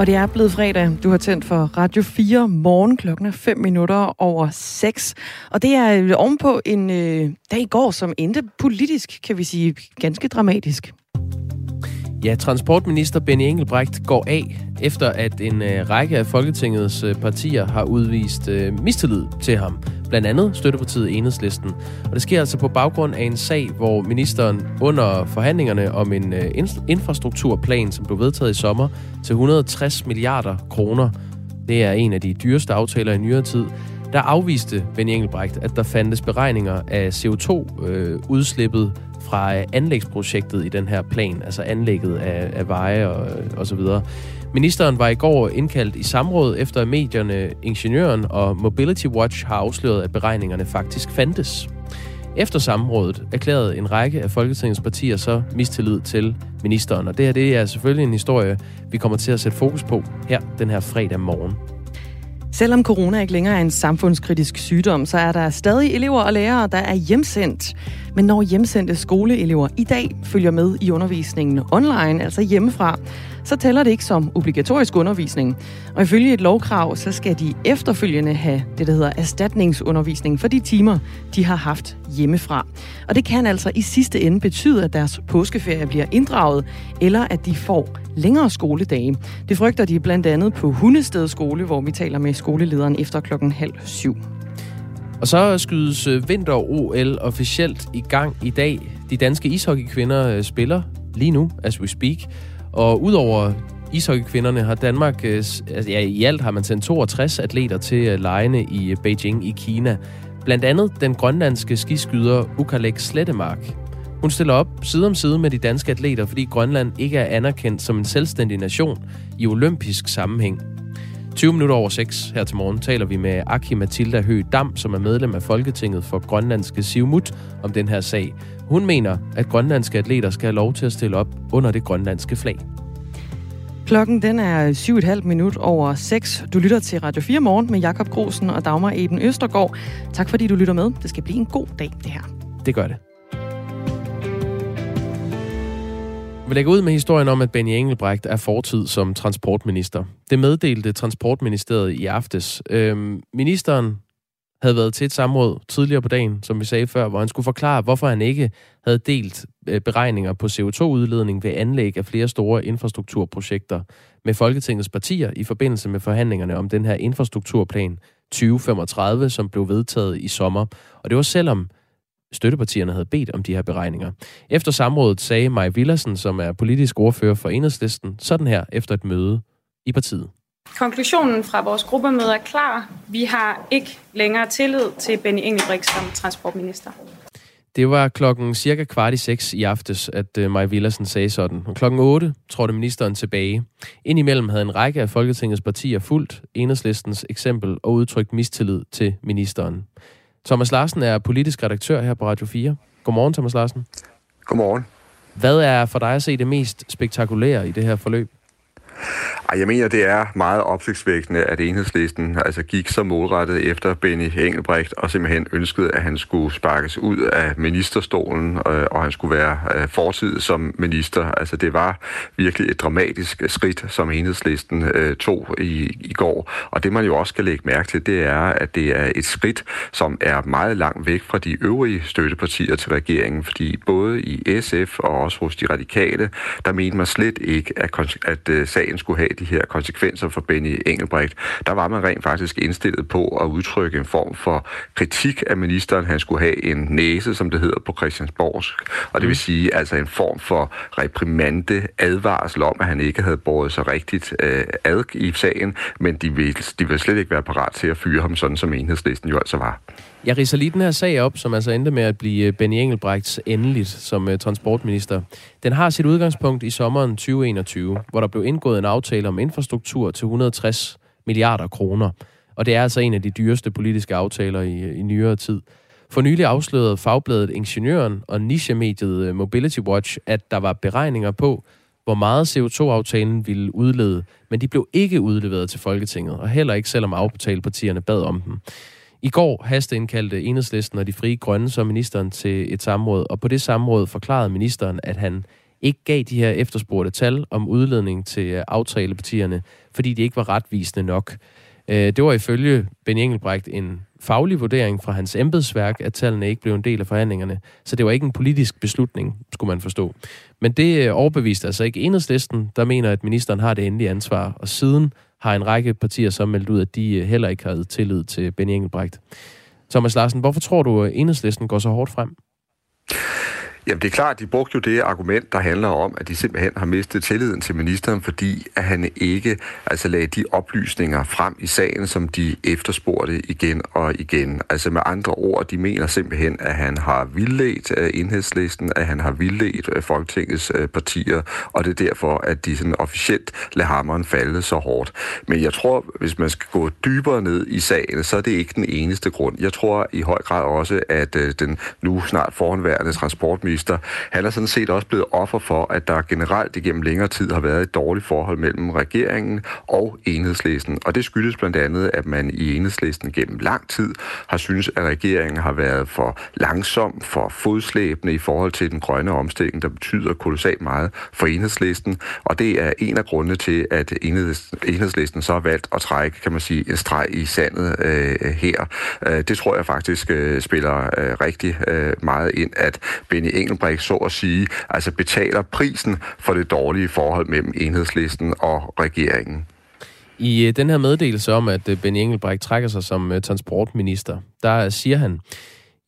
Og det er blevet fredag. Du har tændt for Radio 4 morgen klokken er 5 minutter over 6. Og det er øh, ovenpå en øh, dag i går, som endte politisk, kan vi sige, ganske dramatisk. Ja, transportminister Benny Engelbrecht går af, efter at en øh, række af Folketingets øh, partier har udvist øh, mistillid til ham. Blandt andet støttepartiet Enhedslisten. Og det sker altså på baggrund af en sag, hvor ministeren under forhandlingerne om en øh, infrastrukturplan, som blev vedtaget i sommer, til 160 milliarder kroner, det er en af de dyreste aftaler i nyere tid, der afviste Benny Engelbrecht, at der fandtes beregninger af CO2-udslippet øh, fra øh, anlægsprojektet i den her plan, altså anlægget af, af veje og, og så videre. Ministeren var i går indkaldt i samråd efter medierne Ingeniøren og Mobility Watch har afsløret, at beregningerne faktisk fandtes. Efter samrådet erklærede en række af Folketingets partier så mistillid til ministeren, og det her det er selvfølgelig en historie, vi kommer til at sætte fokus på her den her fredag morgen. Selvom corona ikke længere er en samfundskritisk sygdom, så er der stadig elever og lærere, der er hjemsendt. Men når hjemsendte skoleelever i dag følger med i undervisningen online, altså hjemmefra, så tæller det ikke som obligatorisk undervisning. Og ifølge et lovkrav, så skal de efterfølgende have det, der hedder erstatningsundervisning for de timer, de har haft hjemmefra. Og det kan altså i sidste ende betyde, at deres påskeferie bliver inddraget, eller at de får længere skoledage. Det frygter de blandt andet på Hundested skole, hvor vi taler med skolelederen efter klokken halv syv. Og så skydes øh, vinter-OL officielt i gang i dag. De danske ishockeykvinder øh, spiller lige nu, as we speak. Og udover ishockeykvinderne har Danmark, øh, altså ja, i alt har man sendt 62 atleter til øh, lejene i øh, Beijing i Kina. Blandt andet den grønlandske skiskyder Ukalek Slettemark. Hun stiller op side om side med de danske atleter, fordi Grønland ikke er anerkendt som en selvstændig nation i olympisk sammenhæng. 20 minutter over 6 her til morgen taler vi med Aki Matilda Høgh Dam, som er medlem af Folketinget for Grønlandske Sivmut, om den her sag. Hun mener, at grønlandske atleter skal have lov til at stille op under det grønlandske flag. Klokken den er 7,5 minut over 6. Du lytter til Radio 4 Morgen med Jakob Grosen og Dagmar Eben Østergaard. Tak fordi du lytter med. Det skal blive en god dag, det her. Det gør det. Vi lægger ud med historien om, at Benny Engelbrecht er fortid som transportminister. Det meddelte Transportministeriet i aftes. Øhm, ministeren havde været til et samråd tidligere på dagen, som vi sagde før, hvor han skulle forklare, hvorfor han ikke havde delt øh, beregninger på CO2-udledning ved anlæg af flere store infrastrukturprojekter med Folketingets partier i forbindelse med forhandlingerne om den her infrastrukturplan 2035, som blev vedtaget i sommer. Og det var selvom støttepartierne havde bedt om de her beregninger. Efter samrådet sagde Maj Villersen, som er politisk ordfører for Enhedslisten, sådan her efter et møde i partiet. Konklusionen fra vores gruppemøde er klar. Vi har ikke længere tillid til Benny Engelbrecht som transportminister. Det var klokken cirka kvart i seks i aftes, at uh, Maj Villersen sagde sådan. Og klokken 8 trådte ministeren tilbage. Indimellem havde en række af Folketingets partier fulgt enhedslistens eksempel og udtrykt mistillid til ministeren. Thomas Larsen er politisk redaktør her på Radio 4. Godmorgen, Thomas Larsen. Godmorgen. Hvad er for dig at se det mest spektakulære i det her forløb? Ej, jeg mener, det er meget opsigtsvækkende, at enhedslisten altså gik så målrettet efter Benny Engelbrecht og simpelthen ønskede, at han skulle sparkes ud af ministerstolen, øh, og han skulle være øh, fortid som minister. Altså, det var virkelig et dramatisk skridt, som enhedslisten øh, tog i, i går. Og det, man jo også skal lægge mærke til, det er, at det er et skridt, som er meget langt væk fra de øvrige støttepartier til regeringen, fordi både i SF og også hos de radikale, der mente man slet ikke, at, at øh, sagen skulle have de her konsekvenser for Benny Engelbrecht, der var man rent faktisk indstillet på at udtrykke en form for kritik af ministeren. Han skulle have en næse, som det hedder på Christiansborgsk, og det vil mm. sige altså en form for reprimande, advarsel om, at han ikke havde båret sig rigtigt øh, ad i sagen, men de ville, de ville slet ikke være parat til at fyre ham sådan, som enhedslisten jo altså var. Jeg riser lige den her sag op, som altså endte med at blive øh, Benny Engelbrechts endeligt som øh, transportminister. Den har sit udgangspunkt i sommeren 2021, hvor der blev indgået en aftale om infrastruktur til 160 milliarder kroner. Og det er altså en af de dyreste politiske aftaler i, øh, i nyere tid. For nylig afslørede fagbladet Ingeniøren og nichemediet Mobility Watch, at der var beregninger på, hvor meget CO2-aftalen ville udlede, men de blev ikke udleveret til Folketinget, og heller ikke selvom aftalepartierne bad om dem. I går hasteindkaldte enhedslisten og de frie grønne så ministeren til et samråd, og på det samråd forklarede ministeren, at han ikke gav de her efterspurgte tal om udledning til øh, aftalepartierne, fordi de ikke var retvisende nok. Øh, det var ifølge Benny Engelbrecht en faglig vurdering fra hans embedsværk, at tallene ikke blev en del af forhandlingerne. Så det var ikke en politisk beslutning, skulle man forstå. Men det øh, overbeviste altså ikke enhedslisten, der mener, at ministeren har det endelige ansvar. Og siden har en række partier så meldt ud, at de øh, heller ikke havde tillid til Benny Engelbrecht. Thomas Larsen, hvorfor tror du, at enhedslisten går så hårdt frem? Jamen det er klart, de brugte jo det argument, der handler om, at de simpelthen har mistet tilliden til ministeren, fordi at han ikke altså lagde de oplysninger frem i sagen, som de efterspurgte igen og igen. Altså med andre ord, de mener simpelthen, at han har vildledt øh, enhedslisten, at han har vildledt øh, Folketingets øh, partier, og det er derfor, at de sådan officielt lader hammeren falde så hårdt. Men jeg tror, hvis man skal gå dybere ned i sagen, så er det ikke den eneste grund. Jeg tror i høj grad også, at den nu snart foranværende transportminister statsminister, han er sådan set også blevet offer for, at der generelt igennem længere tid har været et dårligt forhold mellem regeringen og enhedslæsen. Og det skyldes blandt andet, at man i enhedslæsen gennem lang tid har synes, at regeringen har været for langsom, for fodslæbende i forhold til den grønne omstilling, der betyder kolossalt meget for enhedslæsen. Og det er en af grundene til, at enhedslæsen så har valgt at trække, kan man sige, en streg i sandet øh, her. Øh, det tror jeg faktisk øh, spiller øh, rigtig øh, meget ind, at Benny Engelbrecht så at sige, altså betaler prisen for det dårlige forhold mellem enhedslisten og regeringen. I øh, den her meddelelse om, at øh, Benny Engelbrecht trækker sig som øh, transportminister, der siger han,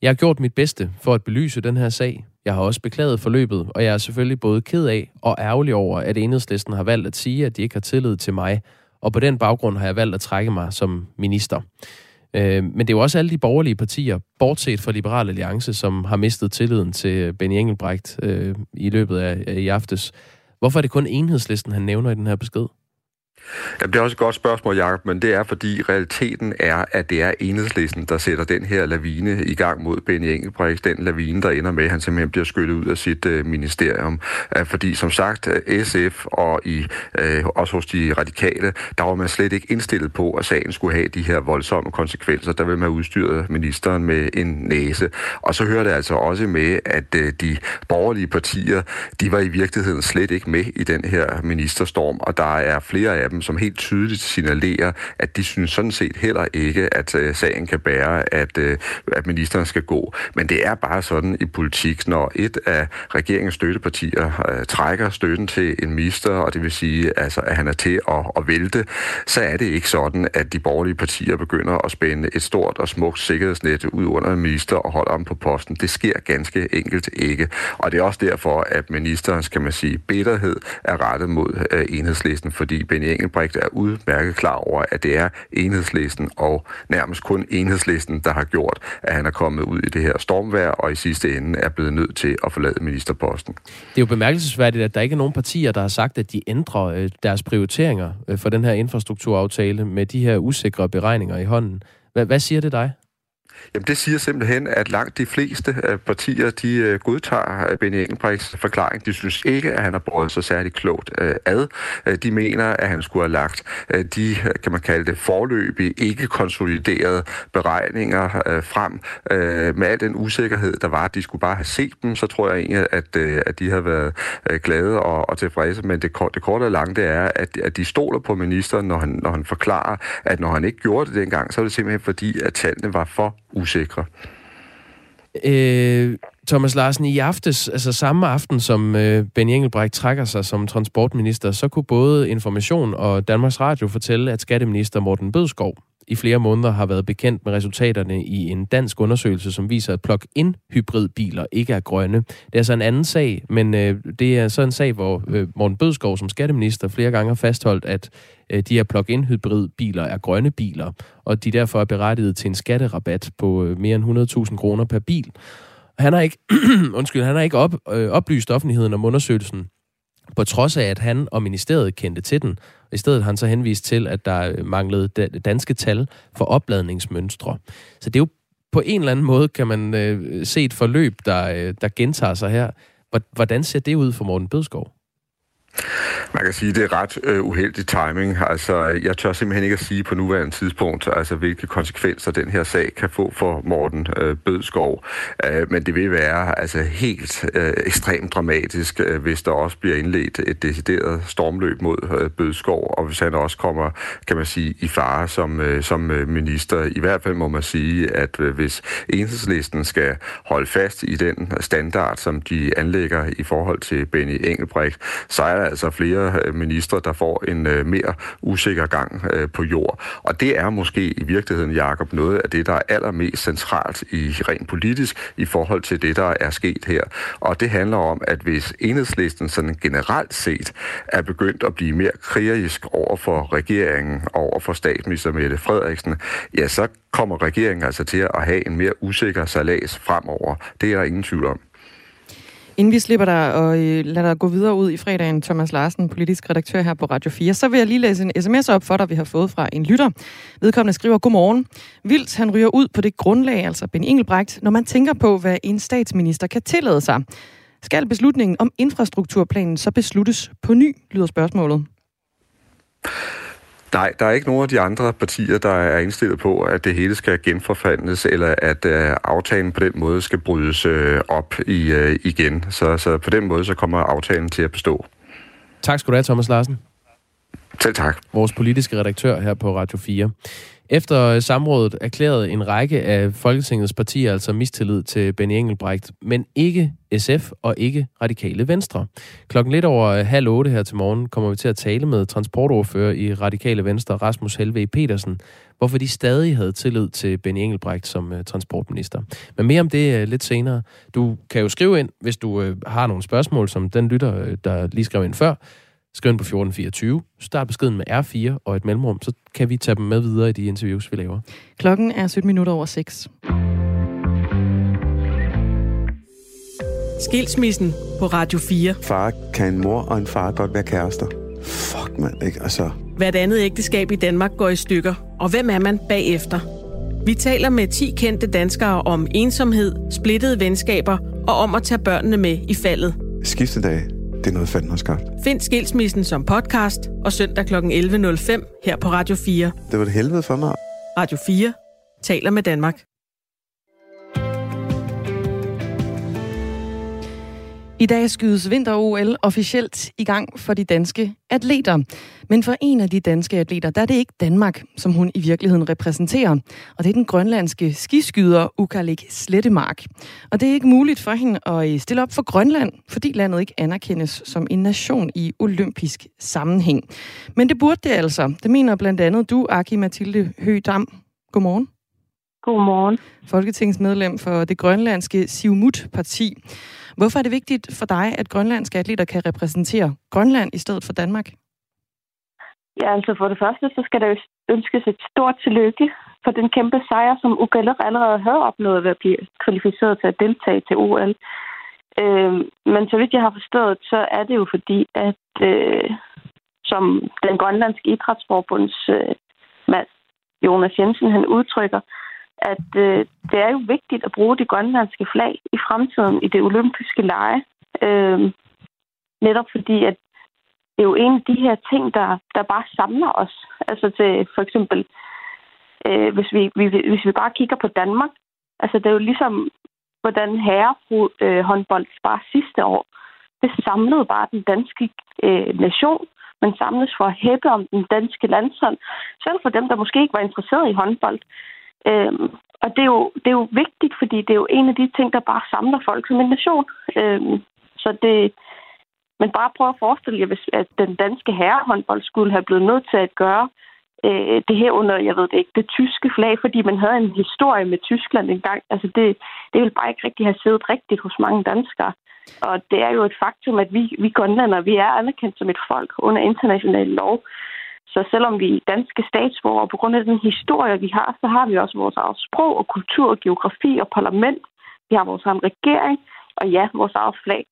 jeg har gjort mit bedste for at belyse den her sag. Jeg har også beklaget forløbet, og jeg er selvfølgelig både ked af og ærgerlig over, at enhedslisten har valgt at sige, at de ikke har tillid til mig, og på den baggrund har jeg valgt at trække mig som minister. Øh, men det er jo også alle de borgerlige partier, bortset fra Liberal Alliance, som har mistet tilliden til Benny Engelbrecht øh, i løbet af, af i aftes. Hvorfor er det kun enhedslisten, han nævner i den her besked? Jamen, det er også et godt spørgsmål, Jacob, men det er, fordi realiteten er, at det er enhedslisten, der sætter den her lavine i gang mod Benny Engelbrecht. Den lavine, der ender med, at han simpelthen bliver skyllet ud af sit øh, ministerium. Øh, fordi som sagt, øh, SF og i, øh, også hos de radikale, der var man slet ikke indstillet på, at sagen skulle have de her voldsomme konsekvenser. Der vil man udstyre ministeren med en næse. Og så hører det altså også med, at øh, de borgerlige partier, de var i virkeligheden slet ikke med i den her ministerstorm, og der er flere af dem, som helt tydeligt signalerer, at de synes sådan set heller ikke, at øh, sagen kan bære, at, øh, at ministeren skal gå. Men det er bare sådan i politik, når et af regeringens støttepartier øh, trækker støtten til en minister, og det vil sige, altså, at han er til at, at vælte, så er det ikke sådan, at de borgerlige partier begynder at spænde et stort og smukt sikkerhedsnet ud under en minister og holde ham på posten. Det sker ganske enkelt ikke. Og det er også derfor, at ministerens, kan man sige, bitterhed er rettet mod øh, enhedslisten, fordi Benny Engelbrecht er udmærket klar over, at det er enhedslisten og nærmest kun enhedslisten, der har gjort, at han er kommet ud i det her stormvær, og i sidste ende er blevet nødt til at forlade ministerposten. Det er jo bemærkelsesværdigt, at der ikke er nogen partier, der har sagt, at de ændrer øh, deres prioriteringer øh, for den her infrastrukturaftale med de her usikre beregninger i hånden. Hvad, hvad siger det dig? Jamen det siger simpelthen, at langt de fleste øh, partier, de øh, godtager øh, Benny Engelbrechts forklaring. De synes ikke, at han har båret sig særligt klogt ad. De mener, at han skulle have lagt de, kan man kalde det, forløbige, ikke konsoliderede beregninger frem. Med al den usikkerhed, der var, at de skulle bare have set dem, så tror jeg egentlig, at, at de har været glade og, og tilfredse. Men det, det korte og lange, det er, at, at de stoler på ministeren, når han, når han forklarer, at når han ikke gjorde det dengang, så er det simpelthen fordi, at tallene var for usikre. Øh, Thomas Larsen, i aftes, altså samme aften som øh, Benny Engelbrecht trækker sig som transportminister, så kunne både Information og Danmarks Radio fortælle, at skatteminister Morten Bødskov i flere måneder har været bekendt med resultaterne i en dansk undersøgelse, som viser, at plug-in hybridbiler ikke er grønne. Det er altså en anden sag, men øh, det er så en sag, hvor øh, Morten Bødskov som skatteminister flere gange har fastholdt, at øh, de her plug-in hybridbiler er grønne biler, og de derfor er berettiget til en skatterabat på øh, mere end 100.000 kroner per bil. Han har ikke, undskyld, han har ikke op, øh, oplyst offentligheden om undersøgelsen, på trods af, at han og ministeriet kendte til den. I stedet har han så henvist til, at der manglede danske tal for opladningsmønstre. Så det er jo på en eller anden måde, kan man øh, se et forløb, der, øh, der gentager sig her. Hvordan ser det ud for Morten Bødskov? Man kan sige, at det er ret øh, uheldig timing. Altså, jeg tør simpelthen ikke at sige på nuværende tidspunkt, altså, hvilke konsekvenser den her sag kan få for Morten øh, Bødskov. Øh, men det vil være altså, helt øh, ekstremt dramatisk, øh, hvis der også bliver indledt et decideret stormløb mod øh, Bødskov, og hvis han også kommer, kan man sige, i fare som, øh, som øh, minister. I hvert fald må man sige, at øh, hvis enhedslisten skal holde fast i den standard, som de anlægger i forhold til Benny Engelbrecht, så er er altså flere øh, ministre, der får en øh, mere usikker gang øh, på jord. Og det er måske i virkeligheden, Jakob, noget af det, der er allermest centralt i rent politisk i forhold til det, der er sket her. Og det handler om, at hvis enhedslisten sådan generelt set er begyndt at blive mere krigerisk over for regeringen, over for statsminister Mette Frederiksen, ja, så kommer regeringen altså til at have en mere usikker salas fremover. Det er der ingen tvivl om. Inden vi slipper dig og øh, lader dig gå videre ud i fredagen, Thomas Larsen, politisk redaktør her på Radio 4, så vil jeg lige læse en sms op for dig, vi har fået fra en lytter. Vedkommende skriver, Godmorgen. Vildt, han ryger ud på det grundlag, altså Ben Engelbrecht, når man tænker på, hvad en statsminister kan tillade sig. Skal beslutningen om infrastrukturplanen så besluttes på ny, lyder spørgsmålet. Nej, der er ikke nogen af de andre partier, der er indstillet på, at det hele skal genforfandles, eller at uh, aftalen på den måde skal brydes uh, op i, uh, igen. Så, så på den måde så kommer aftalen til at bestå. Tak skal du have, Thomas Larsen. Selv tak. Vores politiske redaktør her på Radio 4. Efter samrådet erklærede en række af Folketingets partier altså mistillid til Benny Engelbrecht, men ikke SF og ikke Radikale Venstre. Klokken lidt over halv otte her til morgen kommer vi til at tale med transportordfører i Radikale Venstre, Rasmus Helve Petersen, hvorfor de stadig havde tillid til Benny Engelbrecht som øh, transportminister. Men mere om det øh, lidt senere. Du kan jo skrive ind, hvis du øh, har nogle spørgsmål, som den lytter, der lige skrev ind før. Skriv ind på 1424, start beskeden med R4 og et mellemrum, så kan vi tage dem med videre i de interviews, vi laver. Klokken er 17 minutter over 6. Skilsmissen på Radio 4. Far kan en mor og en far godt være kærester. Fuck, mand, ikke? Altså... Hvert andet ægteskab i Danmark går i stykker. Og hvem er man bagefter? Vi taler med 10 kendte danskere om ensomhed, splittede venskaber og om at tage børnene med i faldet. Skiftedag, det er noget fanden har skabt. Find Skilsmissen som podcast og søndag kl. 11.05 her på Radio 4. Det var et helvede for mig. Radio 4 taler med Danmark. I dag skydes vinter-OL officielt i gang for de danske atleter. Men for en af de danske atleter, der er det ikke Danmark, som hun i virkeligheden repræsenterer. Og det er den grønlandske skiskyder Ukalik Slettemark. Og det er ikke muligt for hende at stille op for Grønland, fordi landet ikke anerkendes som en nation i olympisk sammenhæng. Men det burde det altså. Det mener blandt andet du, Aki Mathilde Høgdam. Godmorgen. Godmorgen. Folketingsmedlem for det grønlandske Siumut-parti. Hvorfor er det vigtigt for dig, at grønlandske atleter kan repræsentere Grønland i stedet for Danmark? Ja, altså for det første, så skal der jo ønskes et stort tillykke for den kæmpe sejr, som Ugalder allerede havde opnået ved at blive kvalificeret til at deltage til OL. Øh, men så vidt jeg har forstået, så er det jo fordi, at øh, som den grønlandske idrætsforbunds øh, Jonas Jensen han udtrykker, at øh, det er jo vigtigt at bruge det grønlandske flag i fremtiden i det olympiske lege. Øh, netop fordi, at det er jo en af de her ting, der, der bare samler os. Altså til for eksempel, øh, hvis, vi, vi, hvis vi bare kigger på Danmark, altså det er jo ligesom, hvordan herre øh, håndbold var sidste år. Det samlede bare den danske øh, nation. Man samles for at hæppe om den danske landshold. Selv for dem, der måske ikke var interesseret i håndbold. Øhm, og det er, jo, det er jo vigtigt, fordi det er jo en af de ting, der bare samler folk som en nation. Øhm, så det, men bare prøv at forestille jer, hvis at den danske herrehåndbold skulle have blevet nødt til at gøre øh, det her under, jeg ved det ikke, det tyske flag, fordi man havde en historie med Tyskland engang. Altså det, det ville bare ikke rigtig have siddet rigtigt hos mange danskere. Og det er jo et faktum, at vi, vi grønlandere, vi er anerkendt som et folk under international lov. Så selvom vi er danske statsborgere, på grund af den historie, vi har, så har vi også vores eget sprog og kultur og geografi og parlament. Vi har vores egen regering, og ja, vores eget flag.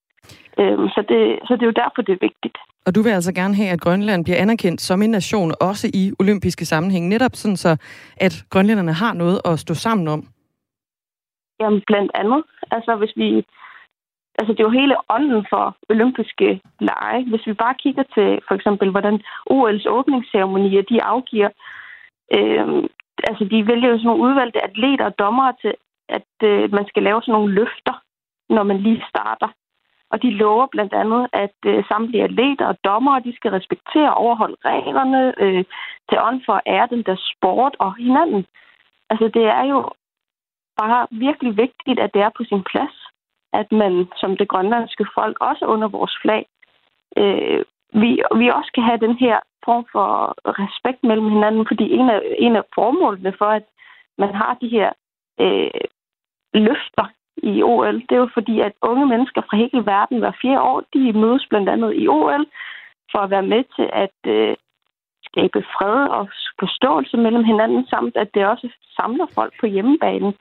Øhm, så, det, så det er jo derfor, det er vigtigt. Og du vil altså gerne have, at Grønland bliver anerkendt som en nation, også i olympiske sammenhæng, netop sådan så, at grønlænderne har noget at stå sammen om? Jamen, blandt andet. Altså, hvis vi altså det er jo hele ånden for olympiske lege. Hvis vi bare kigger til for eksempel, hvordan OL's åbningsceremonier, de afgiver, øh, altså de vælger jo sådan nogle udvalgte atleter og dommere til, at øh, man skal lave sådan nogle løfter, når man lige starter. Og de lover blandt andet, at øh, samtlige atleter og dommere, de skal respektere og overholde reglerne øh, til ånd for at ære den der sport og hinanden. Altså det er jo bare virkelig vigtigt, at det er på sin plads, at man som det grønlandske folk, også under vores flag, øh, vi, vi også kan have den her form for respekt mellem hinanden, fordi en af, en af formålene for, at man har de her øh, løfter i OL, det er jo fordi, at unge mennesker fra hele verden hver fjerde år, de mødes blandt andet i OL for at være med til at øh, skabe fred og forståelse mellem hinanden, samt at det også samler folk på hjemmebanen.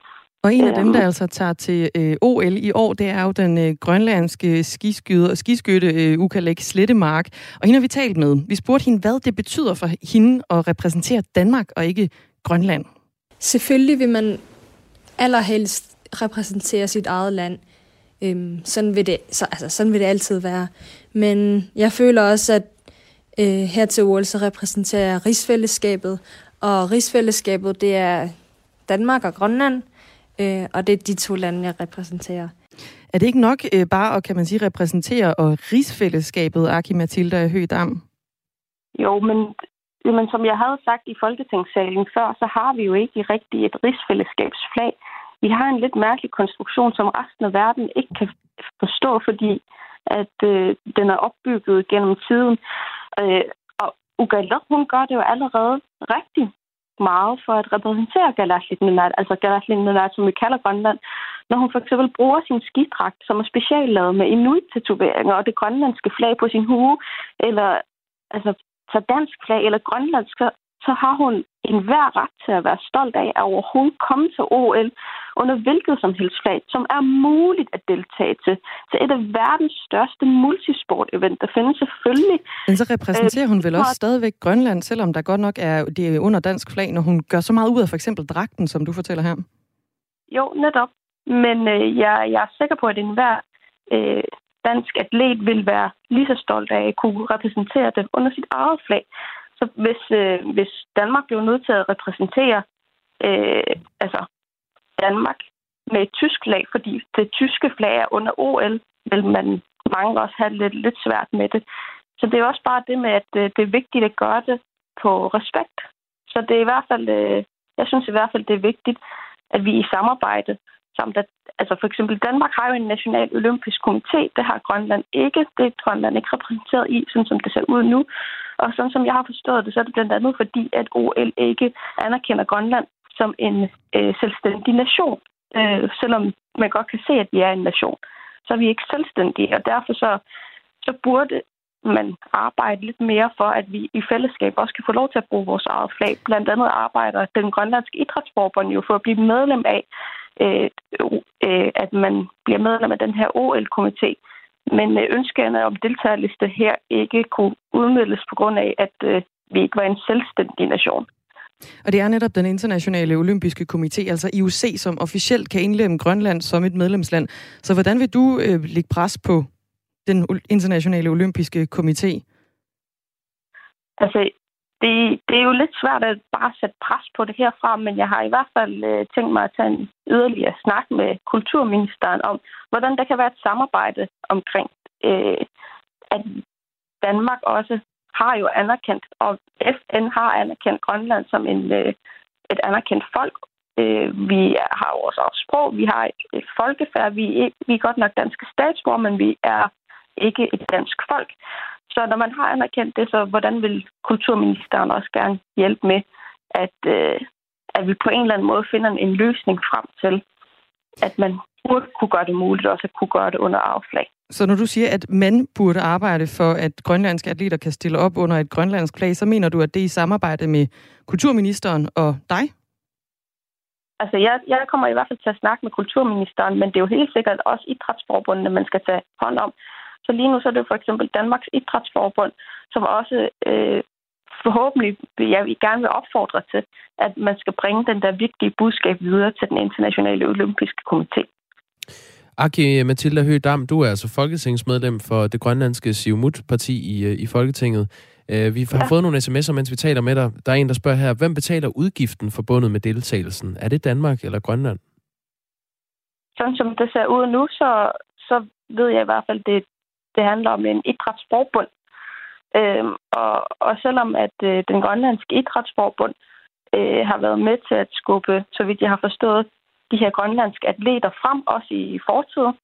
Og en af dem, der altså tager til øh, OL i år, det er jo den øh, grønlandske skiskyder, skiskytte øh, Ukalek Slettemark. Og hende har vi talt med. Vi spurgte hende, hvad det betyder for hende at repræsentere Danmark og ikke Grønland. Selvfølgelig vil man allerhelst repræsentere sit eget land. Øhm, sådan, vil det, så, altså, sådan vil det altid være. Men jeg føler også, at øh, her til OL så repræsenterer jeg rigsfællesskabet. Og rigsfællesskabet, det er Danmark og Grønland. Øh, og det er de to lande, jeg repræsenterer. Er det ikke nok øh, bare at, kan man sige, repræsentere og rigsfællesskabet, Aki Mathilda Høgdam? Jo, men, men som jeg havde sagt i Folketingssalen før, så har vi jo ikke rigtig et rigsfællesskabsflag. Vi har en lidt mærkelig konstruktion, som resten af verden ikke kan forstå, fordi at øh, den er opbygget gennem tiden. Øh, og Ugalok, hun gør det jo allerede rigtig meget for at repræsentere Galaslit Minat, altså Galaslit Minat, som vi kalder Grønland, når hun for eksempel bruger sin skidragt, som er speciallavet med inuit-tatoveringer og det grønlandske flag på sin hue, eller altså, tager dansk flag eller grønlandsk, så har hun enhver ret til at være stolt af at overhovedet komme til OL under hvilket som helst flag, som er muligt at deltage til. Så et af verdens største multisport-event, der findes selvfølgelig. Men så repræsenterer hun vel også stadigvæk Grønland, selvom der godt nok er det er under dansk flag, når hun gør så meget ud af for eksempel dragten, som du fortæller her. Jo, netop. Men øh, jeg, jeg er sikker på, at enhver øh, dansk atlet vil være lige så stolt af at kunne repræsentere det under sit eget flag. Så hvis, øh, hvis Danmark blev nødt til at repræsentere øh, altså Danmark med et tysk flag, fordi det tyske flag er under OL, vil man mange også have lidt, lidt svært med det. Så det er også bare det med, at øh, det er vigtigt at gøre det på respekt. Så det er i hvert fald, øh, jeg synes i hvert fald, det er vigtigt, at vi i samarbejde, samt at, altså for eksempel Danmark har jo en national olympisk komité, det har Grønland ikke, det er Grønland ikke repræsenteret i, sådan som det ser ud nu. Og sådan som jeg har forstået det, så er det blandt andet fordi, at OL ikke anerkender Grønland som en øh, selvstændig nation. Øh, selvom man godt kan se, at vi er en nation, så er vi ikke selvstændige. Og derfor så, så burde man arbejde lidt mere for, at vi i fællesskab også kan få lov til at bruge vores eget flag. Blandt andet arbejder den grønlandske idrætsforbund jo for at blive medlem af, øh, øh, at man bliver medlem af den her OL-komité. Men øh, ønskerne om deltagerliste her ikke kunne udmidles på grund af, at øh, vi ikke var en selvstændig nation. Og det er netop den internationale olympiske komité, altså IOC, som officielt kan indlemme Grønland som et medlemsland. Så hvordan vil du øh, lægge pres på den internationale olympiske komité? Altså, det, det er jo lidt svært at bare sætte pres på det herfra, men jeg har i hvert fald øh, tænkt mig at tage en yderligere snak med kulturministeren om, hvordan der kan være et samarbejde omkring, øh, at Danmark også har jo anerkendt, og FN har anerkendt Grønland som en, øh, et anerkendt folk. Øh, vi har jo også sprog, vi har et, et folkefærd, vi er, vi er godt nok danske statsborger, men vi er ikke et dansk folk. Så når man har anerkendt det, så hvordan vil kulturministeren også gerne hjælpe med, at, øh, at vi på en eller anden måde finder en løsning frem til, at man burde kunne gøre det muligt også at kunne gøre det under afslag. Så når du siger, at man burde arbejde for, at grønlandske atleter kan stille op under et grønlandsk flag, så mener du, at det er i samarbejde med kulturministeren og dig? Altså, jeg, jeg kommer i hvert fald til at snakke med kulturministeren, men det er jo helt sikkert også idrætsforbundene, man skal tage hånd om. Så lige nu så er det for eksempel Danmarks Idrætsforbund, som også øh, forhåbentlig jeg gerne vil opfordre til, at man skal bringe den der vigtige budskab videre til den internationale olympiske komité. Aki Mathilda Høgh du er altså folketingsmedlem for det grønlandske Siumut-parti i, øh, i Folketinget. Øh, vi har ja. fået nogle sms'er, mens vi taler med dig. Der er en, der spørger her, hvem betaler udgiften forbundet med deltagelsen? Er det Danmark eller Grønland? Sådan som det ser ud nu, så, så ved jeg i hvert fald, det, det handler om en idrætsforbund. Øhm, og, og selvom at øh, den grønlandske idrætsforbund øh, har været med til at skubbe, så vidt jeg har forstået, de her grønlandske atleter frem, også i fortiden,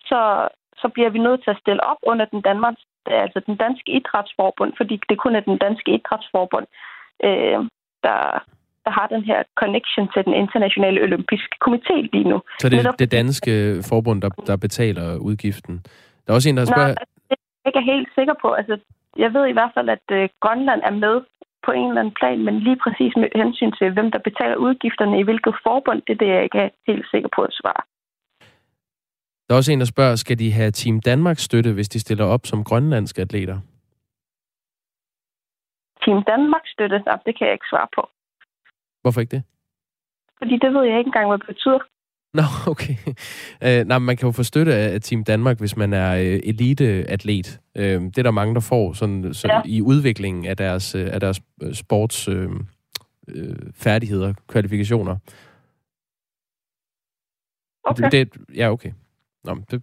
så, så bliver vi nødt til at stille op under den, Danmark, altså den danske idrætsforbund, fordi det kun er den danske idrætsforbund, øh, der, der har den her connection til den internationale olympiske komité lige nu. Så det er det danske forbund, der, der betaler udgiften? Der er også en, der spørger... Nej, det er jeg ikke helt sikker på. Altså, jeg ved i hvert fald, at øh, Grønland er med på en eller anden plan, men lige præcis med hensyn til, hvem der betaler udgifterne i hvilket forbund, det er det, jeg ikke er helt sikker på at svare. Der er også en, der spørger, skal de have Team Danmark støtte, hvis de stiller op som grønlandske atleter? Team Danmark støtte? Nej, det kan jeg ikke svare på. Hvorfor ikke det? Fordi det ved jeg ikke engang, hvad det betyder. Nå, okay. Øh, nej, man kan jo få støtte af Team Danmark, hvis man er øh, eliteatlet. Øh, det er der mange, der får sådan, sådan ja. i udviklingen af deres, øh, af deres øh, sports øh, øh, færdigheder, kvalifikationer. Okay. Det, ja, okay. Nå, det,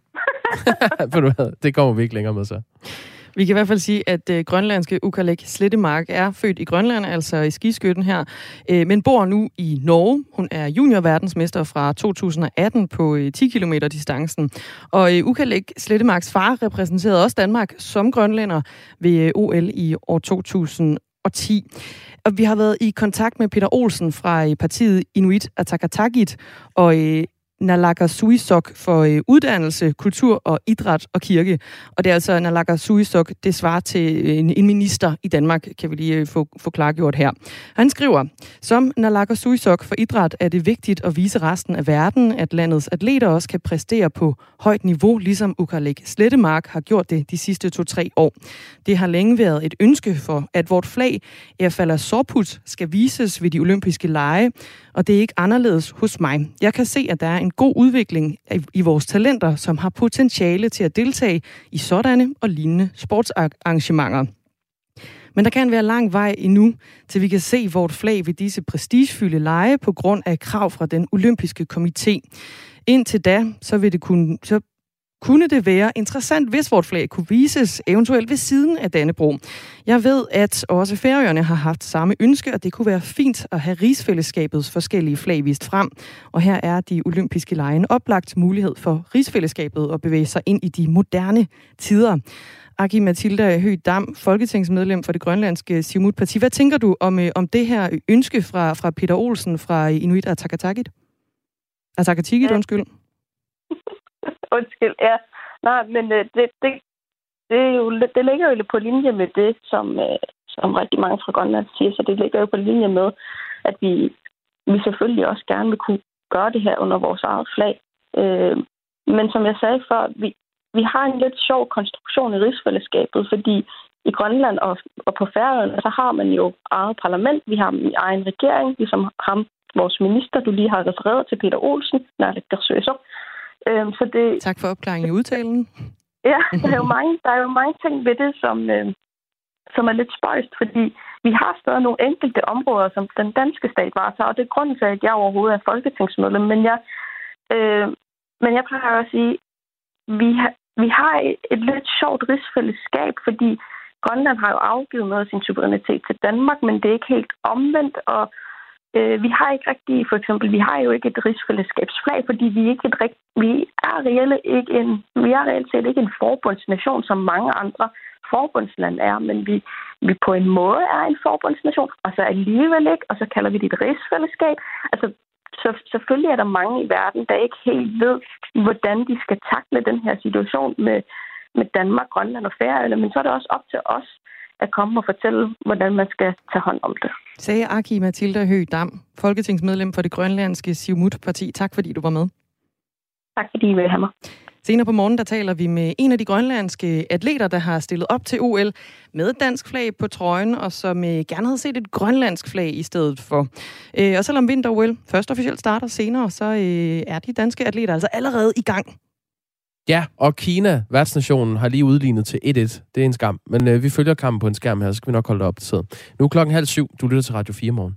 det kommer vi ikke længere med så. Vi kan i hvert fald sige, at øh, grønlandske Ukalek Slettemark er født i Grønland, altså i skiskytten her, øh, men bor nu i Norge. Hun er juniorverdensmester fra 2018 på øh, 10 km distancen. Og øh, Ukalek Slettemarks far repræsenterede også Danmark som grønlænder ved øh, OL i år 2010. Og vi har været i kontakt med Peter Olsen fra øh, partiet Inuit Ataqatigiit, og øh, Nalaka Suisok for øh, uddannelse, kultur og idræt og kirke. Og det er altså Naalakkersuisok, det svarer til øh, en, en minister i Danmark, kan vi lige øh, få, få klargjort her. Han skriver, som Naalakkersuisok for idræt er det vigtigt at vise resten af verden, at landets atleter også kan præstere på højt niveau, ligesom Ukalik Slettemark har gjort det de sidste to-tre år. Det har længe været et ønske for, at vort flag, Erfala Sorput, skal vises ved de olympiske lege, og det er ikke anderledes hos mig. Jeg kan se, at der er en god udvikling i vores talenter, som har potentiale til at deltage i sådanne og lignende sportsarrangementer. Men der kan være lang vej endnu, til vi kan se vort flag ved disse prestigefyldte lege på grund af krav fra den olympiske komité. Indtil da, så vil det kunne, så kunne det være interessant, hvis vort flag kunne vises eventuelt ved siden af Dannebro. Jeg ved, at også Færøerne har haft samme ønske, og det kunne være fint at have rigsfællesskabets forskellige flag vist frem. Og her er de olympiske lege en oplagt mulighed for rigsfællesskabet at bevæge sig ind i de moderne tider. Aki Mathilda Høgh Dam, folketingsmedlem for det grønlandske Siumut Parti. Hvad tænker du om, øh, om det her ønske fra, fra Peter Olsen fra Inuit Ataqatigiit? Ataqatigiit, ja. undskyld. Undskyld, ja. Nej, men øh, det, det, det, er jo, det ligger jo på linje med det, som, øh, som rigtig mange fra Grønland siger, så det ligger jo på linje med, at vi, vi selvfølgelig også gerne vil kunne gøre det her under vores eget flag. Øh, men som jeg sagde før, vi, vi har en lidt sjov konstruktion i rigsfællesskabet, fordi i Grønland og, og på Færøerne, så har man jo eget parlament, vi har en egen regering, ligesom ham, vores minister, du lige har refereret til, Peter Olsen, Nalik Øhm, så det, tak for opklaringen i udtalen. Ja, der er jo mange, der er jo mange ting ved det, som, øh, som er lidt spøjst, fordi vi har stadig nogle enkelte områder, som den danske stat varetager, og det er grunden til, at jeg overhovedet er folketingsmedlem. Men jeg, øh, men jeg plejer at sige, vi har, vi har et, et lidt sjovt rigsfællesskab, fordi Grønland har jo afgivet noget af sin suverænitet til Danmark, men det er ikke helt omvendt, og Øh, vi har ikke rigtig, for eksempel, vi har jo ikke et rigsfællesskabsflag, fordi vi, ikke et, vi er reelt ikke en, vi er reelt set ikke en forbundsnation, som mange andre forbundsland er, men vi, vi på en måde er en forbundsnation, og så alligevel ikke, og så kalder vi det et rigsfællesskab. Altså, så selvfølgelig er der mange i verden, der ikke helt ved, hvordan de skal takle den her situation med, med Danmark, Grønland og Færøerne, men så er det også op til os at komme og fortælle, hvordan man skal tage hånd om det. Sagde Aki Mathilda Høgh Dam, folketingsmedlem for det grønlandske Siumut-parti. Tak fordi du var med. Tak fordi I vil have mig. Senere på morgen, der taler vi med en af de grønlandske atleter, der har stillet op til OL med dansk flag på trøjen, og som øh, gerne havde set et grønlandsk flag i stedet for. Øh, og selvom vinter-OL først officielt starter senere, så øh, er de danske atleter altså allerede i gang Ja, og Kina, værtsnationen, har lige udlignet til 1-1. Det er en skam. Men øh, vi følger kampen på en skærm her, så skal vi nok holde op opdateret. Nu er klokken halv syv. Du lytter til Radio 4 morgen.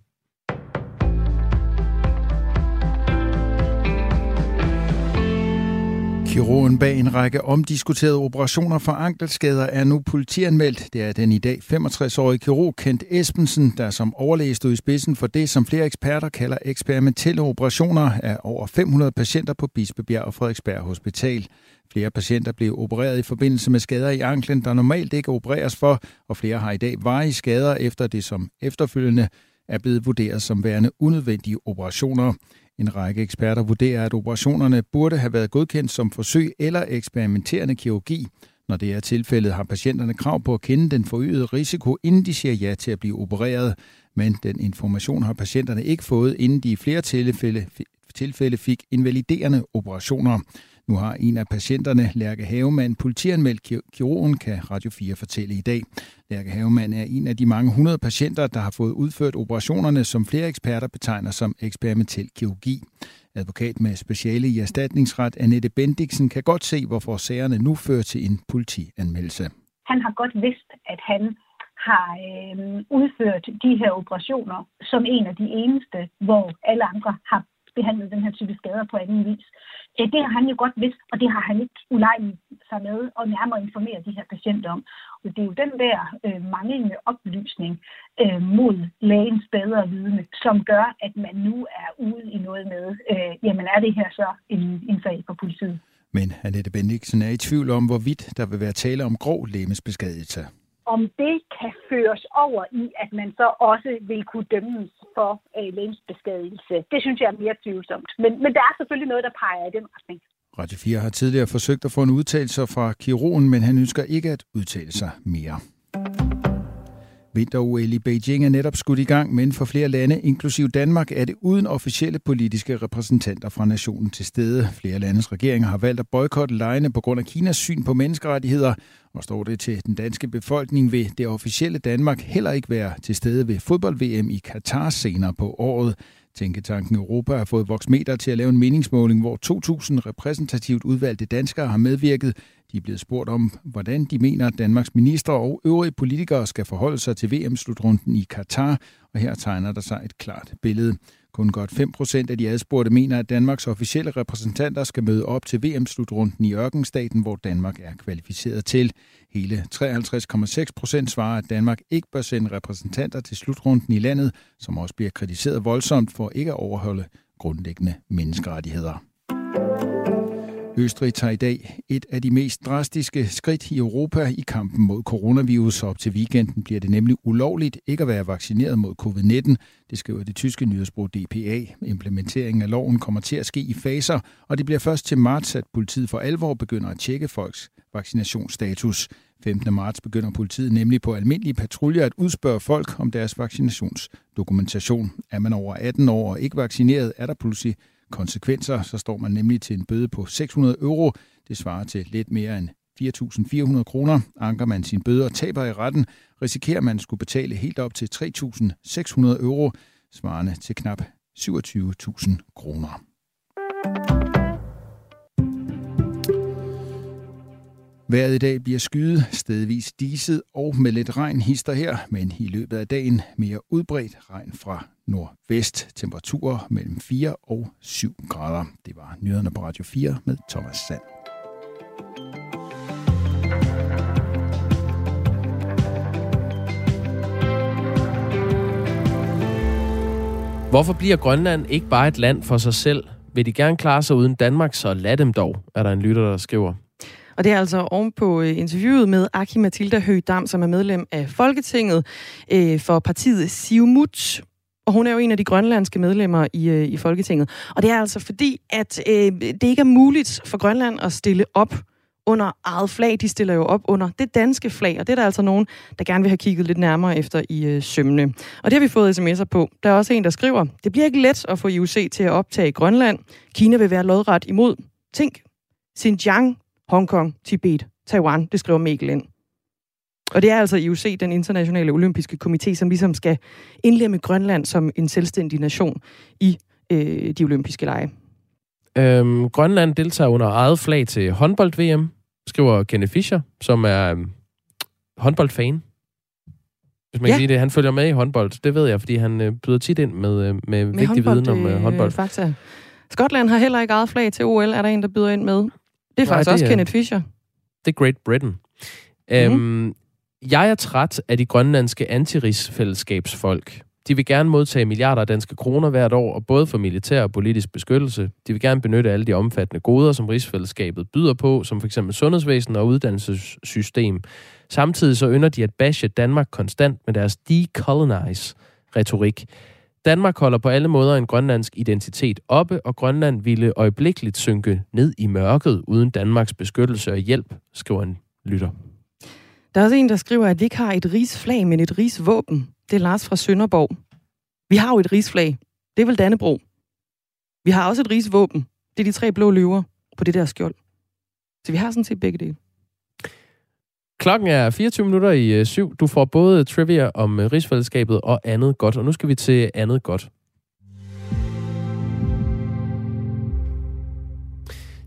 Kirurgen bag en række omdiskuterede operationer for ankelskader er nu politianmeldt. Det er den i dag 65-årige kirurg Kent Espensen, der som overlæge stod i spidsen for det, som flere eksperter kalder eksperimentelle operationer af over 500 patienter på Bispebjerg og Frederiksberg Hospital. Flere patienter blev opereret i forbindelse med skader i anklen, der normalt ikke opereres for, og flere har i dag varige skader efter det, som efterfølgende er blevet vurderet som værende unødvendige operationer. En række eksperter vurderer, at operationerne burde have været godkendt som forsøg eller eksperimenterende kirurgi. Når det er tilfældet, har patienterne krav på at kende den forøgede risiko, inden de siger ja til at blive opereret. Men den information har patienterne ikke fået, inden de i flere tilfælde, tilfælde fik invaliderende operationer. Nu har en af patienterne, Lærke Havemann, politianmeldt kirurgen, kan Radio 4 fortælle i dag. Lærke Havemann er en af de mange hundrede patienter, der har fået udført operationerne, som flere eksperter betegner som eksperimentel kirurgi. Advokat med speciale i erstatningsret, Annette Bendiksen, kan godt se, hvorfor sagerne nu fører til en politianmeldelse. Han har godt vidst, at han har øh, udført de her operationer som en af de eneste, hvor alle andre har behandlet den her type skader på anden vis. Ja, det har han jo godt vidst, og det har han ikke ulejligt sig med og nærmere informere de her patienter om. Og det er jo den der øh, manglende oplysning øh, mod lægens bedre vidne, som gør, at man nu er ude i noget med, øh, jamen er det her så en, en sag for politiet? Men Annette Bendiksen er i tvivl om, hvorvidt der vil være tale om grov lægemesbeskadigelse om det kan føres over i, at man så også vil kunne dømmes for øh, lægemsbeskadigelse. Det synes jeg er mere tvivlsomt. Men, men der er selvfølgelig noget, der peger i den retning. Radio 4 har tidligere forsøgt at få en udtalelse fra kirurgen, men han ønsker ikke at udtale sig mere. Vinter-OL i Beijing er netop skudt i gang, men for flere lande, inklusiv Danmark, er det uden officielle politiske repræsentanter fra nationen til stede. Flere landes regeringer har valgt at boykotte lejene på grund af Kinas syn på menneskerettigheder, og står det til den danske befolkning, vil det officielle Danmark heller ikke være til stede ved fodbold-VM i Katar senere på året. Tænketanken Europa har fået Voxmeter til at lave en meningsmåling, hvor 2.000 repræsentativt udvalgte danskere har medvirket. De er blevet spurgt om, hvordan de mener, at Danmarks minister og øvrige politikere skal forholde sig til VM-slutrunden i Katar, og her tegner der sig et klart billede. Kun godt 5% af de adspurgte mener, at Danmarks officielle repræsentanter skal møde op til VM-slutrunden i Ørkenstaten, hvor Danmark er kvalificeret til. Hele 53,6% svarer, at Danmark ikke bør sende repræsentanter til slutrunden i landet, som også bliver kritiseret voldsomt for ikke at overholde grundlæggende menneskerettigheder. Østrig tager i dag et af de mest drastiske skridt i Europa i kampen mod coronavirus. Op til weekenden bliver det nemlig ulovligt ikke at være vaccineret mod covid-19. Det skriver det tyske nyhedsbrug DPA. Implementeringen af loven kommer til at ske i faser, og det bliver først til marts, at politiet for alvor begynder at tjekke folks vaccinationsstatus. 15. marts begynder politiet nemlig på almindelige patruljer at udspørge folk om deres vaccinationsdokumentation. Er man over 18 år og ikke vaccineret, er der pludselig konsekvenser, så står man nemlig til en bøde på 600 euro. Det svarer til lidt mere end 4.400 kroner. Anker man sin bøde og taber i retten, risikerer man skulle betale helt op til 3.600 euro, svarende til knap 27.000 kroner. Vejret i dag bliver skyet, stedvis diset og med lidt regn hister her, men i løbet af dagen mere udbredt regn fra nordvest. Temperaturer mellem 4 og 7 grader. Det var nyhederne på Radio 4 med Thomas Sand. Hvorfor bliver Grønland ikke bare et land for sig selv? Vil de gerne klare sig uden Danmark, så lad dem dog, er der en lytter, der skriver. Og det er altså ovenpå øh, interviewet med Aki Mathilda Høgdam, som er medlem af Folketinget øh, for partiet Siumut. Og hun er jo en af de grønlandske medlemmer i, øh, i Folketinget. Og det er altså fordi, at øh, det ikke er muligt for Grønland at stille op under eget flag. De stiller jo op under det danske flag, og det er der altså nogen, der gerne vil have kigget lidt nærmere efter i øh, sømne. Og det har vi fået sms'er på. Der er også en, der skriver, det bliver ikke let at få IOC til at optage Grønland. Kina vil være lodret imod. Tænk, Xinjiang Hongkong, Tibet, Taiwan, det skriver Mikkel ind. Og det er altså IOC, den internationale olympiske komité, som ligesom skal indlemme Grønland som en selvstændig nation i øh, de olympiske lege. Øhm, Grønland deltager under eget flag til håndbold-VM, skriver Kenneth Fischer, som er øhm, håndboldfan. Hvis man ja. kan sige det. Han følger med i håndbold. Det ved jeg, fordi han øh, byder tit ind med, øh, med, med vigtig håndbold, viden om øh, håndbold. Fakta. Skotland har heller ikke eget flag til OL, er der en, der byder ind med. Det er faktisk Nej, det også er, Kenneth Fischer. Det er Great Britain. Mm-hmm. Øhm, jeg er træt af de grønlandske antirigsfællesskabsfolk. De vil gerne modtage milliarder af danske kroner hvert år, og både for militær og politisk beskyttelse. De vil gerne benytte alle de omfattende goder, som rigsfællesskabet byder på, som f.eks. sundhedsvæsen og uddannelsessystem. Samtidig så ynder de at bashe Danmark konstant med deres decolonize-retorik. Danmark holder på alle måder en grønlandsk identitet oppe, og Grønland ville øjeblikkeligt synke ned i mørket uden Danmarks beskyttelse og hjælp, skriver en lytter. Der er også en, der skriver, at vi ikke har et rigsflag, men et rigsvåben. Det er Lars fra Sønderborg. Vi har jo et rigsflag. Det er vel Dannebro. Vi har også et rigsvåben. Det er de tre blå løver på det der skjold. Så vi har sådan set begge dele. Klokken er 24 minutter i øh, syv. Du får både trivia om øh, rigsfællesskabet og andet godt. Og nu skal vi til andet godt.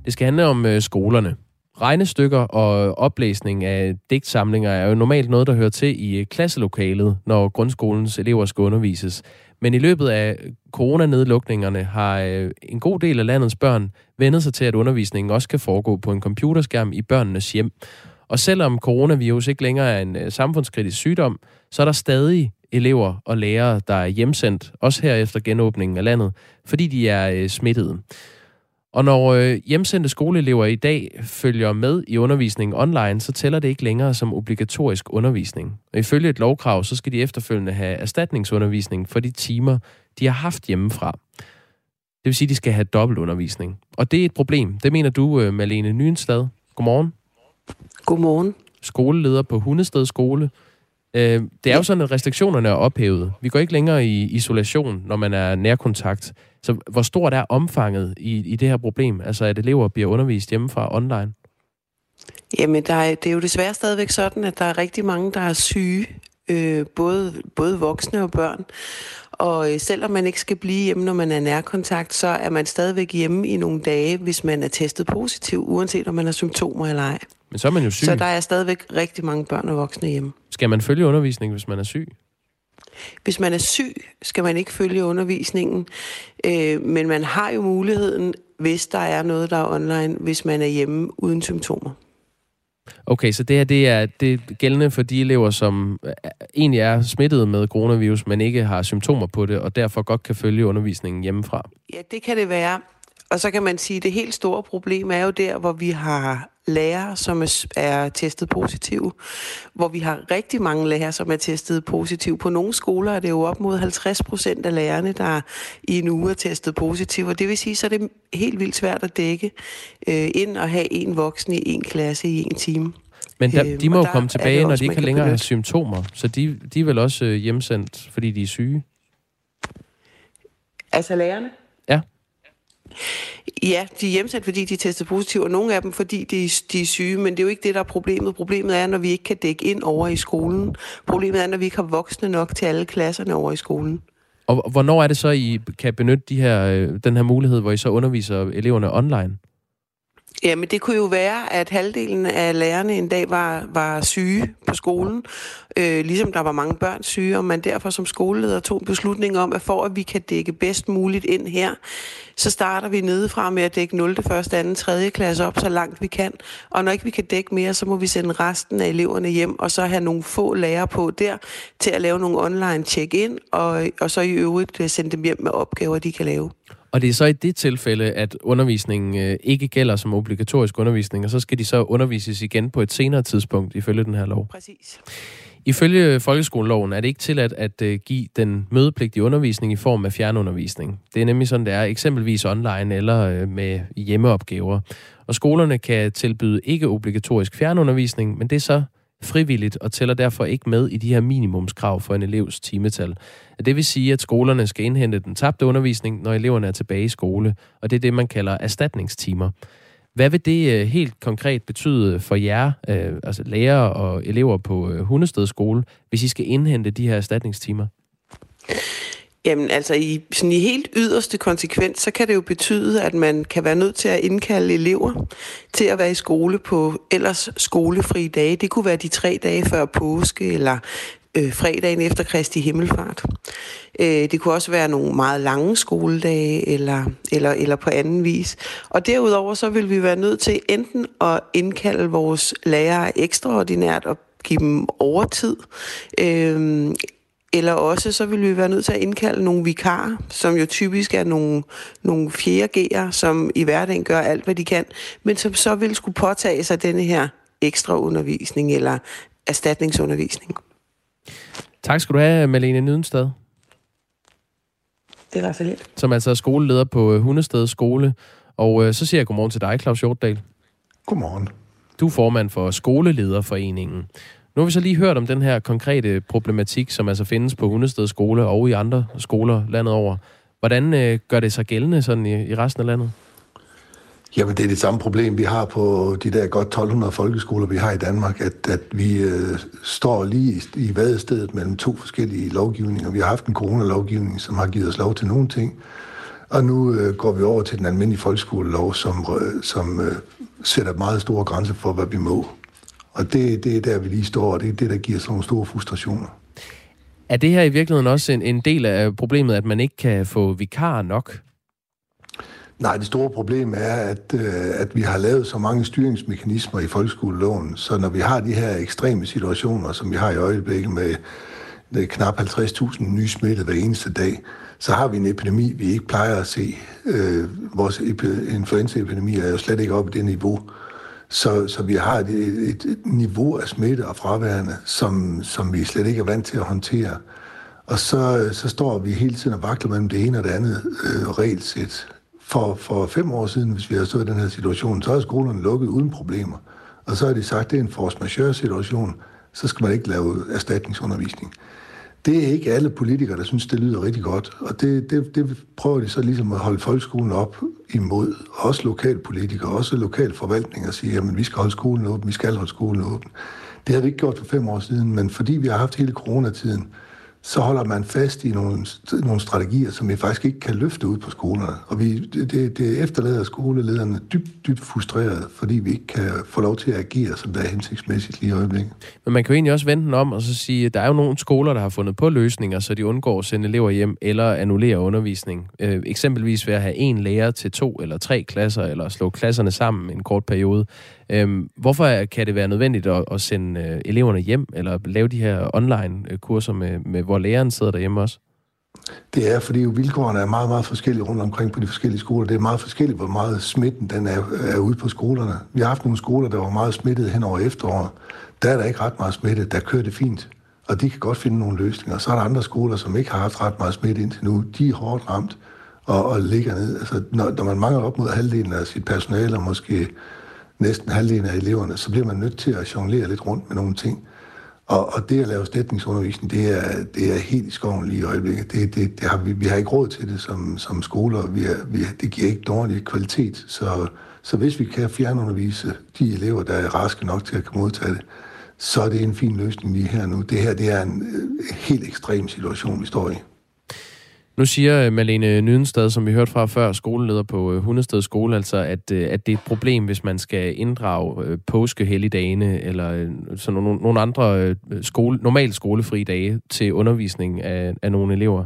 Det skal handle om øh, skolerne. Regnestykker og øh, oplæsning af digtsamlinger er jo normalt noget, der hører til i øh, klasselokalet, når grundskolens elever skal undervises. Men i løbet af øh, coronanedlukningerne har en god del af landets børn vendet sig til, at undervisningen også kan foregå på en computerskærm i børnenes hjem. Og selvom coronavirus ikke længere er en øh, samfundskritisk sygdom, så er der stadig elever og lærere, der er hjemsendt, også her efter genåbningen af landet, fordi de er øh, smittede. Og når øh, hjemsendte skoleelever i dag følger med i undervisningen online, så tæller det ikke længere som obligatorisk undervisning. Og ifølge et lovkrav, så skal de efterfølgende have erstatningsundervisning for de timer, de har haft hjemmefra. Det vil sige, at de skal have dobbeltundervisning. Og det er et problem. Det mener du, øh, Malene Nyenstad. Godmorgen. Godmorgen. Skoleleder på Hundested Skole. Øh, det er jo sådan, at restriktionerne er ophævet. Vi går ikke længere i isolation, når man er nærkontakt. Så hvor stort er omfanget i, i det her problem? Altså, at elever bliver undervist hjemmefra online? Jamen, der er, det er jo desværre stadigvæk sådan, at der er rigtig mange, der er syge. Øh, både, både voksne og børn. Og øh, selvom man ikke skal blive hjemme, når man er nærkontakt, så er man stadigvæk hjemme i nogle dage, hvis man er testet positiv, uanset om man har symptomer eller ej. Men så er man jo syg. Så der er stadigvæk rigtig mange børn og voksne hjemme. Skal man følge undervisningen, hvis man er syg? Hvis man er syg, skal man ikke følge undervisningen, øh, men man har jo muligheden, hvis der er noget, der er online, hvis man er hjemme uden symptomer. Okay, så det her det er, det er gældende for de elever, som øh, egentlig er smittet med coronavirus, men ikke har symptomer på det, og derfor godt kan følge undervisningen hjemmefra? Ja, det kan det være. Og så kan man sige, at det helt store problem er jo der, hvor vi har lærere, som er testet positive, hvor vi har rigtig mange lærere, som er testet positive. På nogle skoler er det jo op mod 50 procent af lærerne, der i en uge er testet positive, og det vil sige, så er det helt vildt svært at dække øh, ind og have en voksen i en klasse i en time. Men der, øhm, de må jo komme tilbage, når de ikke længere har symptomer, så de, de er vel også øh, hjemsendt, fordi de er syge? Altså lærerne? Ja. Ja, de er hjemsendt, fordi de tester positivt, og nogle af dem, fordi de, de er syge, men det er jo ikke det, der er problemet. Problemet er, når vi ikke kan dække ind over i skolen. Problemet er, når vi ikke har voksne nok til alle klasserne over i skolen. Og hvornår er det så, I kan benytte de her, øh, den her mulighed, hvor I så underviser eleverne online? Jamen, det kunne jo være, at halvdelen af lærerne en dag var, var syge på skolen, øh, ligesom der var mange børn syge, og man derfor som skoleleder tog en beslutning om, at for at vi kan dække bedst muligt ind her, så starter vi nedefra med at dække 0., 1., 2., 3. klasse op, så langt vi kan. Og når ikke vi kan dække mere, så må vi sende resten af eleverne hjem, og så have nogle få lærere på der, til at lave nogle online check-in, og, og så i øvrigt øh, sende dem hjem med opgaver, de kan lave. Og det er så i det tilfælde, at undervisningen øh, ikke gælder som obligatorisk undervisning, og så skal de så undervises igen på et senere tidspunkt, ifølge den her lov. Præcis. Ifølge folkeskoleloven er det ikke tilladt at øh, give den mødepligtige undervisning i form af fjernundervisning. Det er nemlig sådan, det er eksempelvis online eller øh, med hjemmeopgaver. Og skolerne kan tilbyde ikke obligatorisk fjernundervisning, men det er så frivilligt og tæller derfor ikke med i de her minimumskrav for en elevs timetal. Det vil sige, at skolerne skal indhente den tabte undervisning, når eleverne er tilbage i skole, og det er det, man kalder erstatningstimer. Hvad vil det øh, helt konkret betyde for jer, øh, altså lærere og elever på øh, Hundested skole, hvis I skal indhente de her erstatningstimer? Jamen altså i, sådan i helt yderste konsekvens, så kan det jo betyde, at man kan være nødt til at indkalde elever til at være i skole på ellers skolefri dage. Det kunne være de tre dage før påske, eller øh, fredagen efter Kristi Himmelfart. Øh, det kunne også være nogle meget lange skoledage, eller, eller, eller på anden vis. Og derudover så vil vi være nødt til enten at indkalde vores lærere ekstraordinært og give dem overtid, øh, eller også så vil vi være nødt til at indkalde nogle vikarer, som jo typisk er nogle, nogle fjerde G'er, som i hverdagen gør alt, hvad de kan, men som så vil skulle påtage sig denne her ekstra undervisning eller erstatningsundervisning. Tak skal du have, Malene Nydenstad. Det var så lidt. Som altså er skoleleder på øh, Hundested Skole. Og øh, så siger jeg godmorgen til dig, Claus Hjortdal. Godmorgen. Du er formand for Skolelederforeningen. Nu har vi så lige hørt om den her konkrete problematik, som altså findes på Hundested Skole og i andre skoler landet over. Hvordan øh, gør det sig gældende sådan i, i resten af landet? Jamen, det er det samme problem, vi har på de der godt 1200 folkeskoler, vi har i Danmark, at, at vi øh, står lige i, i vadestedet mellem to forskellige lovgivninger. Vi har haft en coronalovgivning, som har givet os lov til nogle ting, og nu øh, går vi over til den almindelige folkeskolelov, som, øh, som øh, sætter meget store grænser for, hvad vi må. Og det, det er der, vi lige står, og det er det, der giver sådan nogle store frustrationer. Er det her i virkeligheden også en, en del af problemet, at man ikke kan få vikar nok? Nej, det store problem er, at, øh, at vi har lavet så mange styringsmekanismer i folkeskoleloven, så når vi har de her ekstreme situationer, som vi har i øjeblikket med, med knap 50.000 nye smittede hver eneste dag, så har vi en epidemi, vi ikke plejer at se. Øh, vores influenzaepidemi er jo slet ikke oppe i det niveau. Så, så vi har et, et, et niveau af smitte og fraværende, som, som vi slet ikke er vant til at håndtere. Og så, så står vi hele tiden og vakler mellem det ene og det andet øh, regelsæt. For, for fem år siden, hvis vi havde stået i den her situation, så er skolerne lukket uden problemer. Og så har de sagt, at det er en force majeure situation, så skal man ikke lave erstatningsundervisning. Det er ikke alle politikere, der synes, det lyder rigtig godt. Og det, det, det prøver de så ligesom at holde folkeskolen op imod. Også lokalpolitikere, også lokalforvaltninger siger, at vi skal holde skolen åben, vi skal holde skolen åben. Det har vi ikke gjort for fem år siden, men fordi vi har haft hele coronatiden, så holder man fast i nogle, nogle strategier, som vi faktisk ikke kan løfte ud på skolerne. Og vi, det, det efterlader skolelederne dybt, dybt frustreret, fordi vi ikke kan få lov til at agere, som der er hensigtsmæssigt lige i øjeblikket. Men man kan jo egentlig også vente den om og så sige, at der er jo nogle skoler, der har fundet på løsninger, så de undgår at sende elever hjem eller annullere undervisning. Øh, eksempelvis ved at have en lærer til to eller tre klasser, eller slå klasserne sammen en kort periode. Øhm, hvorfor kan det være nødvendigt at, at sende øh, eleverne hjem, eller lave de her online-kurser, øh, med, med, hvor læreren sidder derhjemme også? Det er, fordi jo vilkårene er meget, meget forskellige rundt omkring på de forskellige skoler. Det er meget forskelligt, hvor meget smitten den er, er ude på skolerne. Vi har haft nogle skoler, der var meget smittet hen over efteråret. Der er der ikke ret meget smitte. Der kører det fint. Og de kan godt finde nogle løsninger. Så er der andre skoler, som ikke har haft ret meget smitte indtil nu. De er hårdt ramt og, og ligger ned. Altså, når, når man mangler op mod halvdelen af sit personale, og måske næsten halvdelen af eleverne, så bliver man nødt til at jonglere lidt rundt med nogle ting. Og, og det at lave slætningsundervisning, det er, det er helt i skoven lige i øjeblikket. Det, det, det har vi, vi har ikke råd til det som, som skoler. Vi er, vi, det giver ikke dårlig kvalitet. Så, så hvis vi kan fjernundervise de elever, der er raske nok til at kunne modtage det, så er det en fin løsning lige her nu. Det her det er en øh, helt ekstrem situation, vi står i. Nu siger øh, Malene Nydenstad, som vi hørte fra før, skoleleder på øh, Hundested Skole, altså, at, øh, at det er et problem, hvis man skal inddrage påskehelligdagene eller sådan nogle, nogle andre skole, normalt skolefri dage til undervisning af, af nogle elever.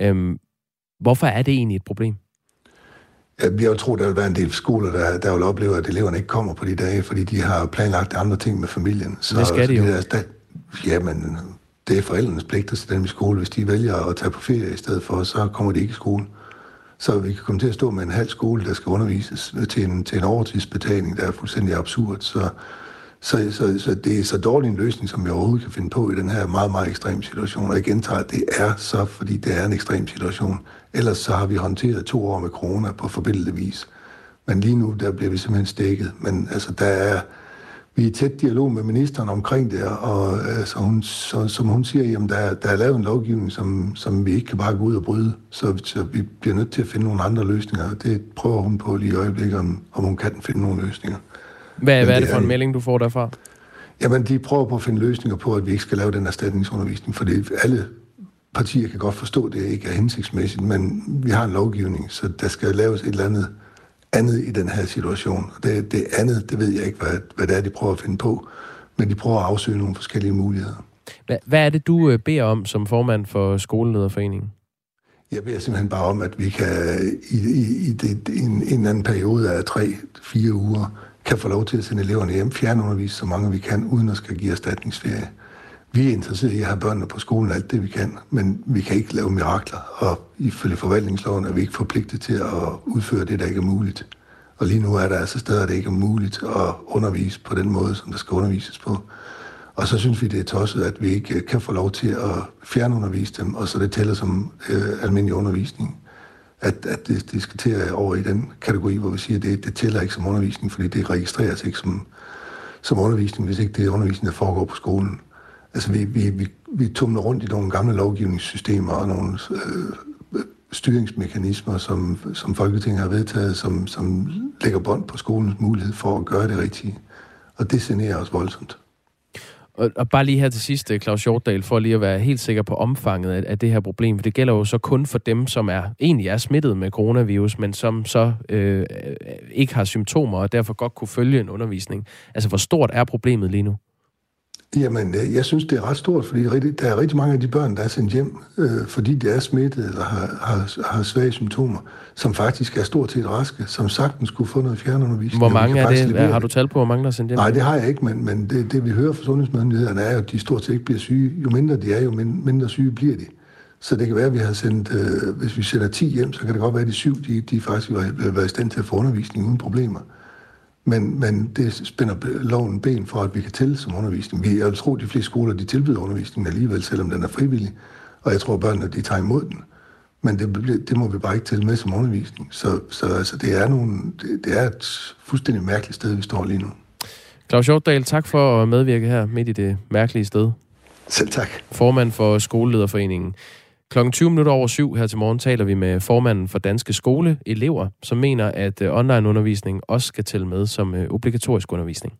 Øhm, hvorfor er det egentlig et problem? Ja, vi har jo troet, der vil være en del skoler, der, der vil opleve, at eleverne ikke kommer på de dage, fordi de har planlagt andre ting med familien. Så, det skal de jo. Det er, ja, men det er forældrenes pligt at sætte dem i skole. Hvis de vælger at tage på ferie i stedet for, så kommer de ikke i skole. Så vi kan komme til at stå med en halv skole, der skal undervises øh, til en, til en overtidsbetaling, der er fuldstændig absurd. Så, så, så, så det er så dårlig en løsning, som vi overhovedet kan finde på i den her meget, meget ekstrem situation. Og jeg gentager, at det er så, fordi det er en ekstrem situation. Ellers så har vi håndteret to år med corona på forbindelig vis. Men lige nu, der bliver vi simpelthen stikket. Men altså, der er vi er i tæt dialog med ministeren omkring det, og altså, hun, så, som hun siger, jamen, der, der er lavet en lovgivning, som, som vi ikke kan bare gå ud og bryde, så, så vi bliver nødt til at finde nogle andre løsninger, det prøver hun på lige i øjeblikket, om, om hun kan finde nogle løsninger. Hvad, hvad er det for en melding, du får derfra? Jamen, de prøver på at finde løsninger på, at vi ikke skal lave den erstatningsundervisning, fordi alle partier kan godt forstå, at det ikke er hensigtsmæssigt, men vi har en lovgivning, så der skal laves et eller andet andet i den her situation. Det, det andet, det ved jeg ikke, hvad, hvad det er, de prøver at finde på, men de prøver at afsøge nogle forskellige muligheder. Hvad, hvad er det, du øh, beder om som formand for Skolelederforeningen? Jeg beder simpelthen bare om, at vi kan i, i, i, det, en, en anden periode af tre-fire uger, kan få lov til at sende eleverne hjem, fjernundervise så mange vi kan, uden at skal give erstatningsferie. Vi er interesserede i at have børnene på skolen alt det, vi kan, men vi kan ikke lave mirakler, og ifølge forvaltningsloven er vi ikke forpligtet til at udføre det, der ikke er muligt. Og lige nu er der altså steder, det ikke er muligt at undervise på den måde, som der skal undervises på. Og så synes vi, det er tosset, at vi ikke øh, kan få lov til at fjernundervise dem, og så det tæller som øh, almindelig undervisning. At, at det, det skal til over i den kategori, hvor vi siger, at det, det tæller ikke som undervisning, fordi det registreres ikke som, som undervisning, hvis ikke det er undervisning, der foregår på skolen. Altså, vi, vi, vi, vi tumler rundt i nogle gamle lovgivningssystemer og nogle øh, styringsmekanismer, som, som Folketinget har vedtaget, som, som lægger bånd på skolens mulighed for at gøre det rigtige. Og det generer os voldsomt. Og, og bare lige her til sidst, øh, Claus Hjortdal, for lige at være helt sikker på omfanget af, af det her problem, for det gælder jo så kun for dem, som er egentlig er smittet med coronavirus, men som så øh, øh ikke har symptomer, og derfor godt kunne følge en undervisning. Altså, hvor stort er problemet lige nu? Jamen, øh, jeg synes, det er ret stort, fordi der er rigtig mange af de børn, der er sendt hjem, øh, fordi de er smittet eller har, har, har svage symptomer, som faktisk er stort set raske, som sagtens kunne få noget fjernundervisning. Hvor mange er det? Har du tal på, hvor mange der er sendt hjem? Nej, det har jeg ikke, men, men det, det vi hører fra sundhedsmyndighederne er, at de stort set ikke bliver syge. Jo mindre de er, jo mindre syge bliver de. Så det kan være, at vi har sendt, øh, hvis vi sender 10 hjem, så kan det godt være, at de syv, de, de faktisk vil være i stand til at få undervisning uden problemer. Men, men det spænder loven ben for, at vi kan tælle som undervisning. Vi, jeg tror, de fleste skoler de tilbyder undervisning alligevel, selvom den er frivillig. Og jeg tror, at børnene de tager imod den. Men det, det må vi bare ikke tælle med som undervisning. Så, så altså, det, er nogle, det, det er et fuldstændig mærkeligt sted, vi står lige nu. Claus Hjortdal, tak for at medvirke her midt i det mærkelige sted. Selv tak. Formand for Skolelederforeningen. Klokken 20 minutter over syv her til morgen taler vi med formanden for Danske Skoleelever, som mener, at øh, onlineundervisning også skal tælle med som øh, obligatorisk undervisning.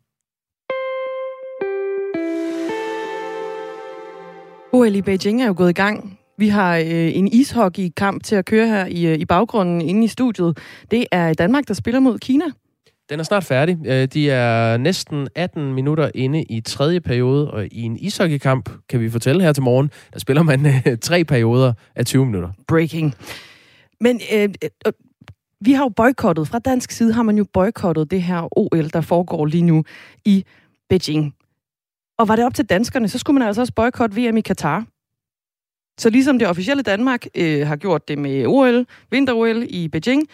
OL i Beijing er jo gået i gang. Vi har øh, en ishockey-kamp til at køre her i, øh, i baggrunden inde i studiet. Det er Danmark, der spiller mod Kina. Den er snart færdig. Øh, de er næsten 18 minutter inde i tredje periode, og i en ishockeykamp, kan vi fortælle her til morgen, der spiller man øh, tre perioder af 20 minutter. Breaking. Men øh, øh, øh, vi har jo boykottet, fra dansk side har man jo boykottet det her OL, der foregår lige nu i Beijing. Og var det op til danskerne, så skulle man altså også boykotte VM i Katar. Så ligesom det officielle Danmark øh, har gjort det med OL, vinter-OL i Beijing,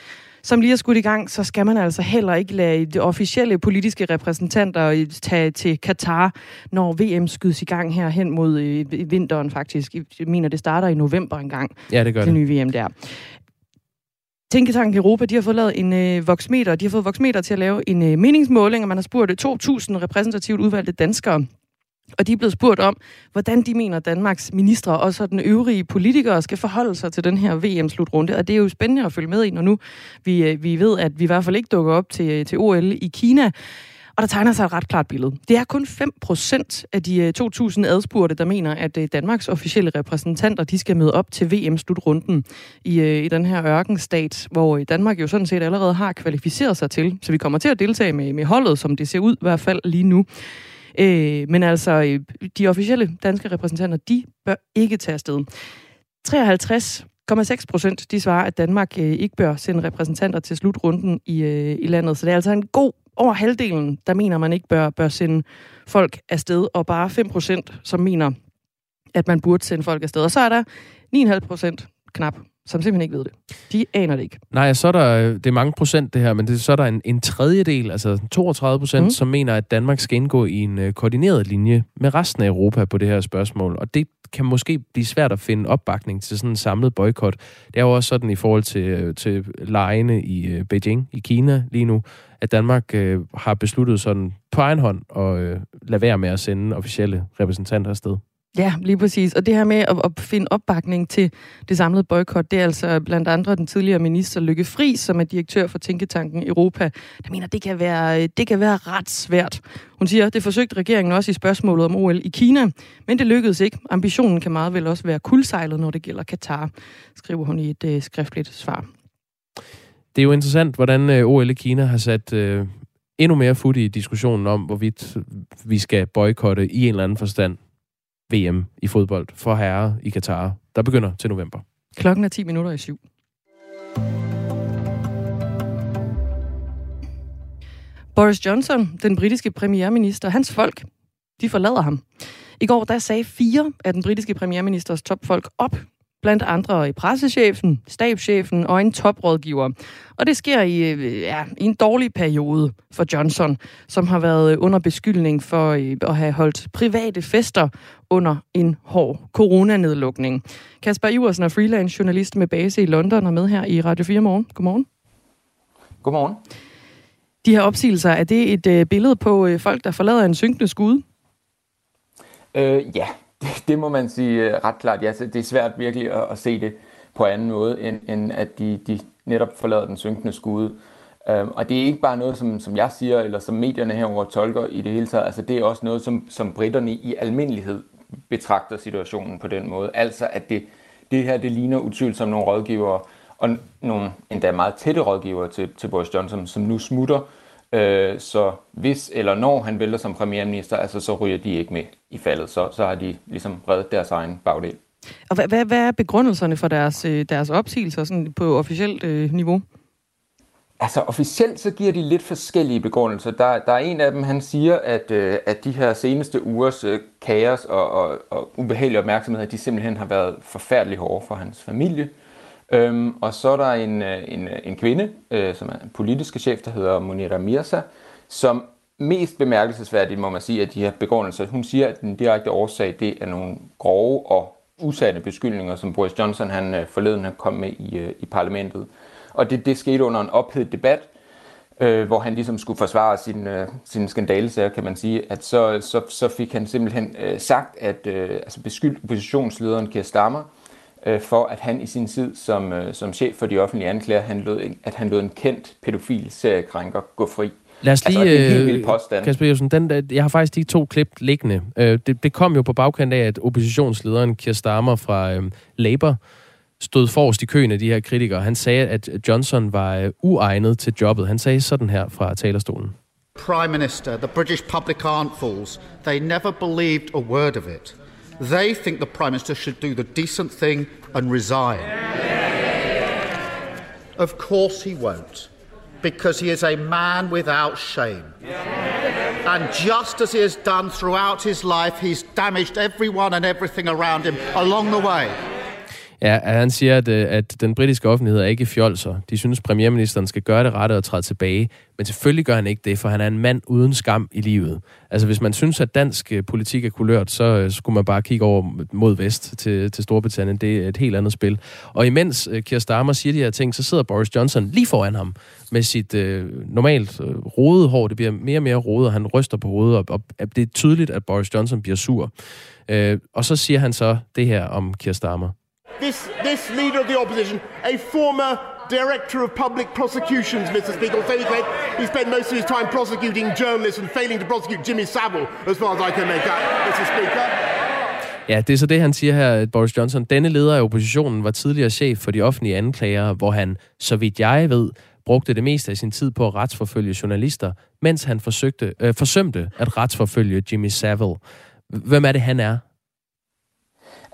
som lige er skudt i gang, så skal man altså heller ikke lade de officielle politiske repræsentanter tage til Katar, når VM skydes i gang her hen mod øh, vinteren faktisk. Jeg mener, det starter i november engang. Ja, det gør det. Det nye VM der. Tænketanken Europa, de har fået lavet en øh, voksmeter. De har fået voksmeter til at lave en øh, meningsmåling, og man har spurgt 2.000 repræsentativt udvalgte danskere og de er blevet spurgt om, hvordan de mener, Danmarks ministre og så den øvrige politikere skal forholde sig til den her VM-slutrunde. Og det er jo spændende at følge med i, når nu vi, øh, vi ved, at vi i hvert fald ikke dukker op til, øh, til OL i Kina. Og der tegner sig et ret klart billede. Det er kun 5% af de øh, 2.000 adspurgte, der mener, at Danmarks officielle repræsentanter de skal møde op til VM-slutrunden i, i den her ørkenstat, hvor Danmark jo sådan set allerede har kvalificeret sig til. Så vi kommer til at deltage med, med holdet, som det ser ud i hvert fald lige nu. Øh, men altså, øh, de officielle danske repræsentanter, de bør ikke tage afsted. 53,6 procent, de svarer, at Danmark øh, ikke bør sende repræsentanter til slutrunden i, øh, i landet. Så det er altså en god over halvdelen, der mener, man ikke bør, bør sende folk afsted, og bare 5 procent, som mener, at man burde sende folk afsted. Og så er der 9,5 procent knap, som simpelthen ikke ved det. De aner det ikke. Nej, så er der, det er mange procent det her, men det, så er der en, en tredjedel, altså 32 procent, mm. som mener, at Danmark skal indgå i en uh, koordineret linje med resten af Europa på det her spørgsmål. Og det kan måske blive svært at finde opbakning til sådan en samlet boykot. Det er jo også sådan i forhold til, øh, til lejene i Beijing, i Kina lige nu, at Danmark uh, har besluttet sådan på egen hånd at uh, lade være med at sende officielle repræsentanter afsted. Ja, lige præcis. Og det her med at, at finde opbakning til det samlede boykot, det er altså blandt andre den tidligere minister Lykke Fri, som er direktør for Tænketanken Europa, der mener, det kan være, det kan være ret svært. Hun siger, det forsøgte regeringen også i spørgsmålet om OL i Kina, men det lykkedes ikke. Ambitionen kan meget vel også være kuldsejlet, når det gælder Katar, skriver hun i et øh, skriftligt svar. Det er jo interessant, hvordan øh, OL i Kina har sat øh, endnu mere fod i diskussionen om, hvorvidt vi skal boykotte i en eller anden forstand VM i fodbold for herrer i Katar, der begynder til november. Klokken er 10 minutter i syv. Boris Johnson, den britiske premierminister, hans folk, de forlader ham. I går der sagde fire af den britiske premierministers topfolk op blandt andre i pressechefen, stabschefen og en toprådgiver. Og det sker i, øh, ja, i en dårlig periode for Johnson, som har været under beskyldning for øh, at have holdt private fester under en hård coronanedlukning. Kasper Iversen er freelance journalist med base i London og med her i Radio 4 morgen. Godmorgen. Godmorgen. De her opsigelser, er det et øh, billede på folk, der forlader en synkende skud? Øh, ja, det, det må man sige øh, ret klart. Ja, det er svært virkelig at, at se det på anden måde, end, end at de, de netop forlader den synkende skude. Um, og det er ikke bare noget, som, som jeg siger, eller som medierne herover tolker i det hele taget. Altså, det er også noget, som, som britterne i almindelighed betragter situationen på den måde. Altså, at det, det her, det ligner utvivlsomt nogle rådgivere, og nogle endda meget tætte rådgivere til, til Boris Johnson, som nu smutter, Øh, så hvis eller når han vælter som premierminister, altså, så ryger de ikke med i faldet. Så, så har de ligesom reddet deres egen bagdel. Og hvad, hvad, hvad er begrundelserne for deres, øh, deres opsigelser sådan på officielt øh, niveau? Altså officielt så giver de lidt forskellige begrundelser. Der, der er en af dem, han siger, at, øh, at de her seneste ugers øh, kaos og, og, og ubehagelige opmærksomhed, de simpelthen har været forfærdelig hårde for hans familie. Øhm, og så er der en, øh, en, øh, en kvinde, øh, som er en politisk chef, der hedder Monira Mirza, som mest bemærkelsesværdigt må man sige, at de her begrundelser, hun siger, at den direkte årsag, det er nogle grove og usande beskyldninger, som Boris Johnson han øh, forleden forleden kom med i, i parlamentet. Og det, det skete under en ophedet debat, øh, hvor han ligesom skulle forsvare sin, øh, sin skandalesager, kan man sige, at så, så, så fik han simpelthen øh, sagt, at øh, altså beskyldt oppositionslederen Keir Starmer, øh, for at han i sin tid som, øh, som chef for de offentlige anklager, han lod, at han lod en kendt pædofil seriekrænker gå fri. Lad os lige, altså, øh, Kasper Jørgensen, den, jeg har faktisk de to klip liggende. Øh, det, det kom jo på bagkant af, at oppositionslederen Keir Starmer fra øh, Labour stod forrest i køen af de her kritikere. Han sagde, at Johnson var øh, uegnet til jobbet. Han sagde sådan her fra talerstolen. Prime Minister, the British public aren't fools. They never believed a word of it. They think the Prime Minister should do the decent thing and resign. Of course he won't, because he is a man without shame. And just as he has done throughout his life, he's damaged everyone and everything around him along the way. Ja, han siger, at, øh, at den britiske offentlighed er ikke fjolser. De synes, premierministeren skal gøre det rette og træde tilbage. Men selvfølgelig gør han ikke det, for han er en mand uden skam i livet. Altså, hvis man synes, at dansk øh, politik er kulørt, så så skulle man bare kigge over mod vest til, til Storbritannien. Det er et helt andet spil. Og imens Keir Starmer siger de her ting, så sidder Boris Johnson lige foran ham med sit øh, normalt øh, rodede hår. Det bliver mere og mere rodet, og han ryster på hovedet, og, og det er tydeligt, at Boris Johnson bliver sur. Øh, og så siger han så det her om Keir Starmer. This, this leader of the opposition, a former director of public prosecutions, Mr. Speaker, so he, said he spent most of his time prosecuting journalists and failing to prosecute Jimmy Savile, as far as I can make out, Mr. Speaker. Ja, det er så det, han siger her, Boris Johnson. Denne leder af oppositionen var tidligere chef for de offentlige anklager, hvor han, så vidt jeg ved, brugte det meste af sin tid på at retsforfølge journalister, mens han forsøgte, øh, forsømte at retsforfølge Jimmy Savile. Hvem er det, han er?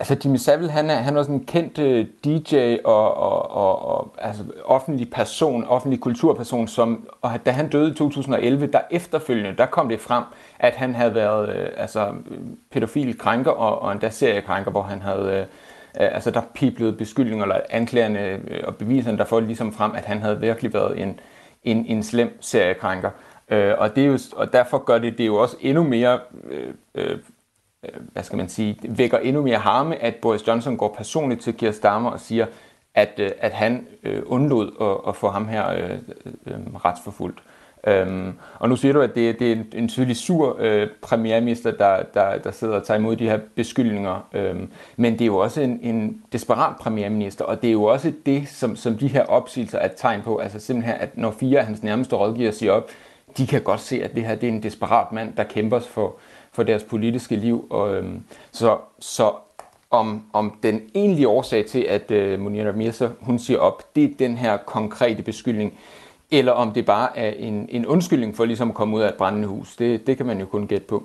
Altså Jimmy Savile, han er, han var sådan en kendt øh, DJ og, og, og, og altså, offentlig person, offentlig kulturperson, som, og da han døde i 2011, der efterfølgende, der kom det frem, at han havde været øh, altså, pædofil krænker og, og endda seriekrænker, hvor han havde, øh, øh altså der piblede beskyldninger eller anklagerne øh, og beviserne, der får ligesom frem, at han havde virkelig været en, en, en slem seriekrænker. Øh, og, det er jo, og derfor gør det det er jo også endnu mere øh, Øh, Øh, hvad skal man sige, vækker endnu mere harme, at Boris Johnson går personligt til Keir Starmer og siger, at, øh, at han øh, undlod at, at få ham her øh, øh, retsforfulgt. Øhm, og nu siger du, at det, det er en, en tydelig sur øh, premierminister, der, der, der sidder og tager imod de her beskyldninger. Øhm, men det er jo også en, en desperat premierminister, og det er jo også det, som, som de her opsigelser er et tegn på. Altså simpelthen, at når fire af hans nærmeste rådgiver siger op, de kan godt se, at det her det er en desperat mand, der kæmper for, for deres politiske liv. Og, øhm, så, så om, om den egentlige årsag til, at øh, Munira Mirza, hun siger op, det er den her konkrete beskyldning, eller om det bare er en, en undskyldning for ligesom at komme ud af et brændende hus. Det, det kan man jo kun gætte på.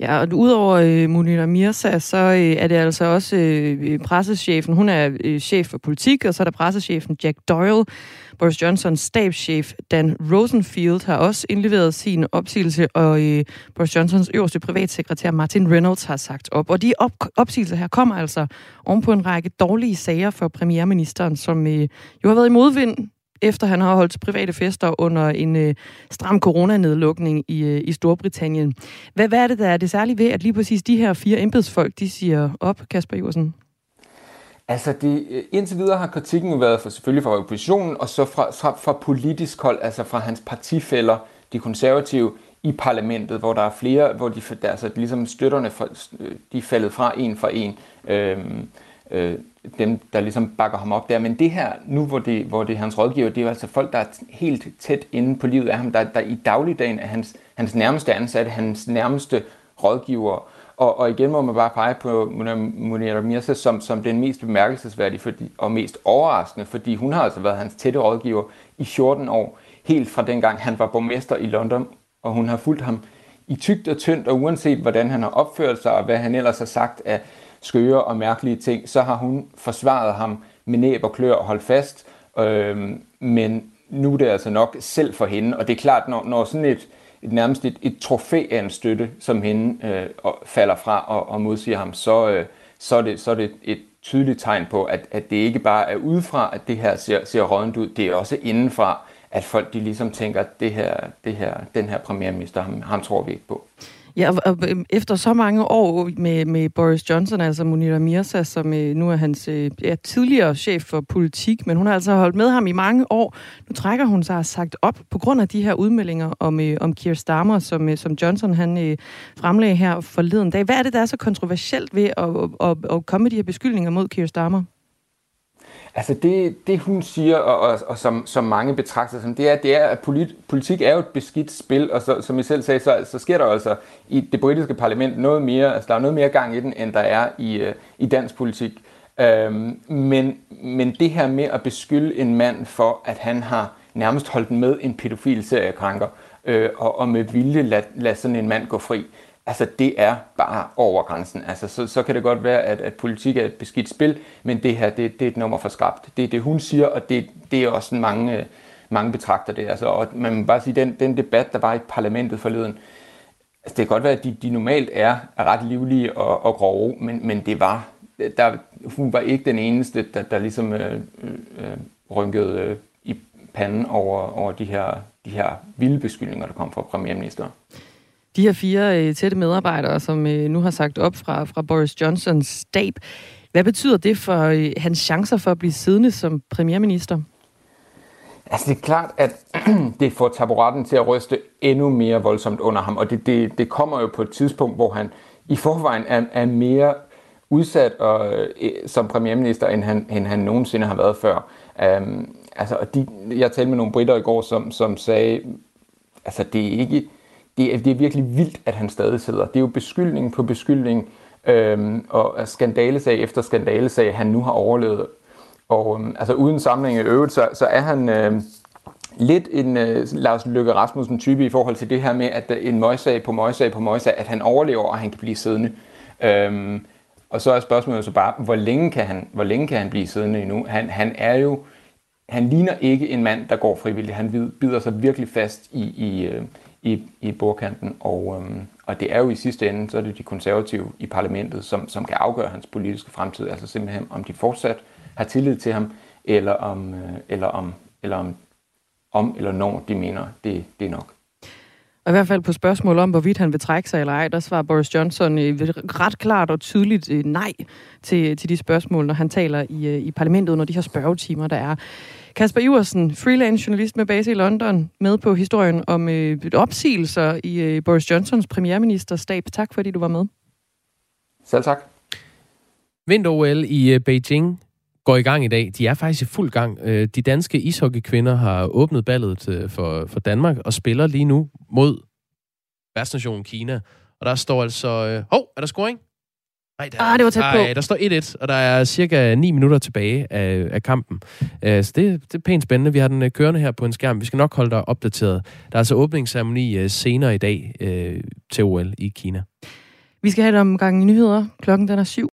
Ja, og udover øh, Munir Mirza, så øh, er det altså også øh, øh, pressechefen. Hun er øh, chef for politik, og så er der pressechefen Jack Doyle. Boris Johnsons stabschef Dan Rosenfield har også indleveret sin opsigelse, og øh, Boris Johnsons øverste privatsekretær Martin Reynolds har sagt op. Og de op- opsigelser her kommer altså ovenpå en række dårlige sager for premierministeren, som øh, jo har været i modvind efter han har holdt private fester under en øh, stram coronanedlukning i, øh, i Storbritannien. Hvad, hvad er det, der er det særlige ved, at lige præcis de her fire embedsfolk, de siger op, Kasper Jorsen? Altså, det, øh, indtil videre har kritikken været for, selvfølgelig fra oppositionen, og så fra, fra, fra politisk hold, altså fra hans partifælder, de konservative, i parlamentet, hvor der er flere, hvor de, altså, ligesom støtterne, fra, øh, de er faldet fra en for en. Øhm, øh, dem, der ligesom bakker ham op der. Men det her, nu hvor det, hvor det er hans rådgiver, det er jo altså folk, der er helt tæt inde på livet af ham, der, der i dagligdagen er hans, hans nærmeste ansatte, hans nærmeste rådgiver. Og, og igen må man bare pege på Munira Mirza som, som den mest bemærkelsesværdige fordi, og mest overraskende, fordi hun har altså været hans tætte rådgiver i 14 år, helt fra dengang han var borgmester i London, og hun har fulgt ham i tygt og tyndt, og uanset hvordan han har opført sig, og hvad han ellers har sagt af skøre og mærkelige ting, så har hun forsvaret ham med næb og klør og holdt fast. Øh, men nu er det altså nok selv for hende, og det er klart, når, når sådan et, et nærmest et, et trofæ af en støtte, som hende øh, falder fra og, og modsiger ham, så, øh, så, er det, så er det et tydeligt tegn på, at, at det ikke bare er udefra, at det her ser, ser rådent ud, det er også indenfra, at folk de ligesom tænker, at det her, det her, den her premierminister, ham, ham tror vi ikke på. Ja, og, og øhm, efter så mange år med, med Boris Johnson, altså Munira Mirza, som øh, nu er hans øh, ja, tidligere chef for politik, men hun har altså holdt med ham i mange år. Nu trækker hun sig sagt op på grund af de her udmeldinger om, øh, om Keir Starmer, som, som Johnson han fremlagde her forleden dag. Hvad er det, der er så kontroversielt ved at, at, at, at komme med de her beskyldninger mod Keir Starmer? Altså det, det hun siger, og, og, og som, som mange betragter som, det er, det er, at polit, politik er jo et beskidt spil, og så, som I selv sagde, så, så sker der altså i det britiske parlament noget mere, altså der er noget mere gang i den, end der er i, øh, i dansk politik. Øhm, men, men det her med at beskylde en mand for, at han har nærmest holdt med en pædofil seriekrænker, øh, og, og med vilje lade lad sådan en mand gå fri, altså det er bare over grænsen. Altså, så, så kan det godt være, at, at politik er et beskidt spil, men det her, det, det er et nummer for skrabt. Det er det, hun siger, og det, det er også mange, mange betragter det. Altså, og man må bare sige, den, den debat, der var i parlamentet forleden, altså, det kan godt være, at de, de normalt er, er ret livlige og, og grove, men, men det var, der, hun var ikke den eneste, der, der ligesom øh, øh, rynkede øh, i panden over, over de her, de her vilde beskyldninger, der kom fra premierministeren. De her fire øh, tætte medarbejdere, som øh, nu har sagt op fra, fra Boris Johnsons stab, hvad betyder det for øh, hans chancer for at blive siddende som premierminister? Altså det er klart, at det får taburetten til at ryste endnu mere voldsomt under ham, og det, det, det kommer jo på et tidspunkt, hvor han i forvejen er, er mere udsat og, øh, som premierminister, end han, end han nogensinde har været før. Um, altså, og de, jeg talte med nogle britter i går, som, som sagde, altså det er ikke det er, det er virkelig vildt, at han stadig sidder. Det er jo beskyldning på beskyldning, øh, og skandalesag efter skandalesag, han nu har overlevet. Og øh, altså uden samling i øvrigt, så, så er han øh, lidt en øh, Lars Løkke Rasmussen type i forhold til det her med, at øh, en møjsag på møjsag på møjsag, at han overlever, og han kan blive siddende. Øh, og så er spørgsmålet så bare, hvor længe kan han, hvor længe kan han blive siddende endnu? Han, han er jo, han ligner ikke en mand, der går frivilligt. Han bider sig virkelig fast i, i, øh, i, i bordkanten, og, øhm, og det er jo i sidste ende, så er det de konservative i parlamentet, som, som kan afgøre hans politiske fremtid, altså simpelthen om de fortsat har tillid til ham, eller om, øh, eller om, eller om, om eller når de mener, det, det er nok. Og i hvert fald på spørgsmål om, hvorvidt han vil trække sig eller ej, der svarer Boris Johnson øh, ret klart og tydeligt øh, nej til, til de spørgsmål, når han taler i, øh, i parlamentet under de her spørgetimer, der er. Kasper Iversen, freelance journalist med base i London, med på historien om øh, opsigelser i øh, Boris Johnsons premierministerstab. Tak fordi du var med. Selv tak. Vinter-OL i øh, Beijing går i gang i dag. De er faktisk i fuld gang. Øh, de danske ishockeykvinder har åbnet ballet øh, for, for Danmark og spiller lige nu mod værtsnationen Kina. Og der står altså... Øh, hov, er der scoring? Nej, der, ah, det var tæt på. Nej, der står 1-1, og der er cirka 9 minutter tilbage af, af kampen. Uh, så det, det er pænt spændende. Vi har den uh, kørende her på en skærm. Vi skal nok holde dig opdateret. Der er altså åbningsceremoni uh, senere i dag uh, til OL i Kina. Vi skal have et omgang i nyheder. Klokken den er syv.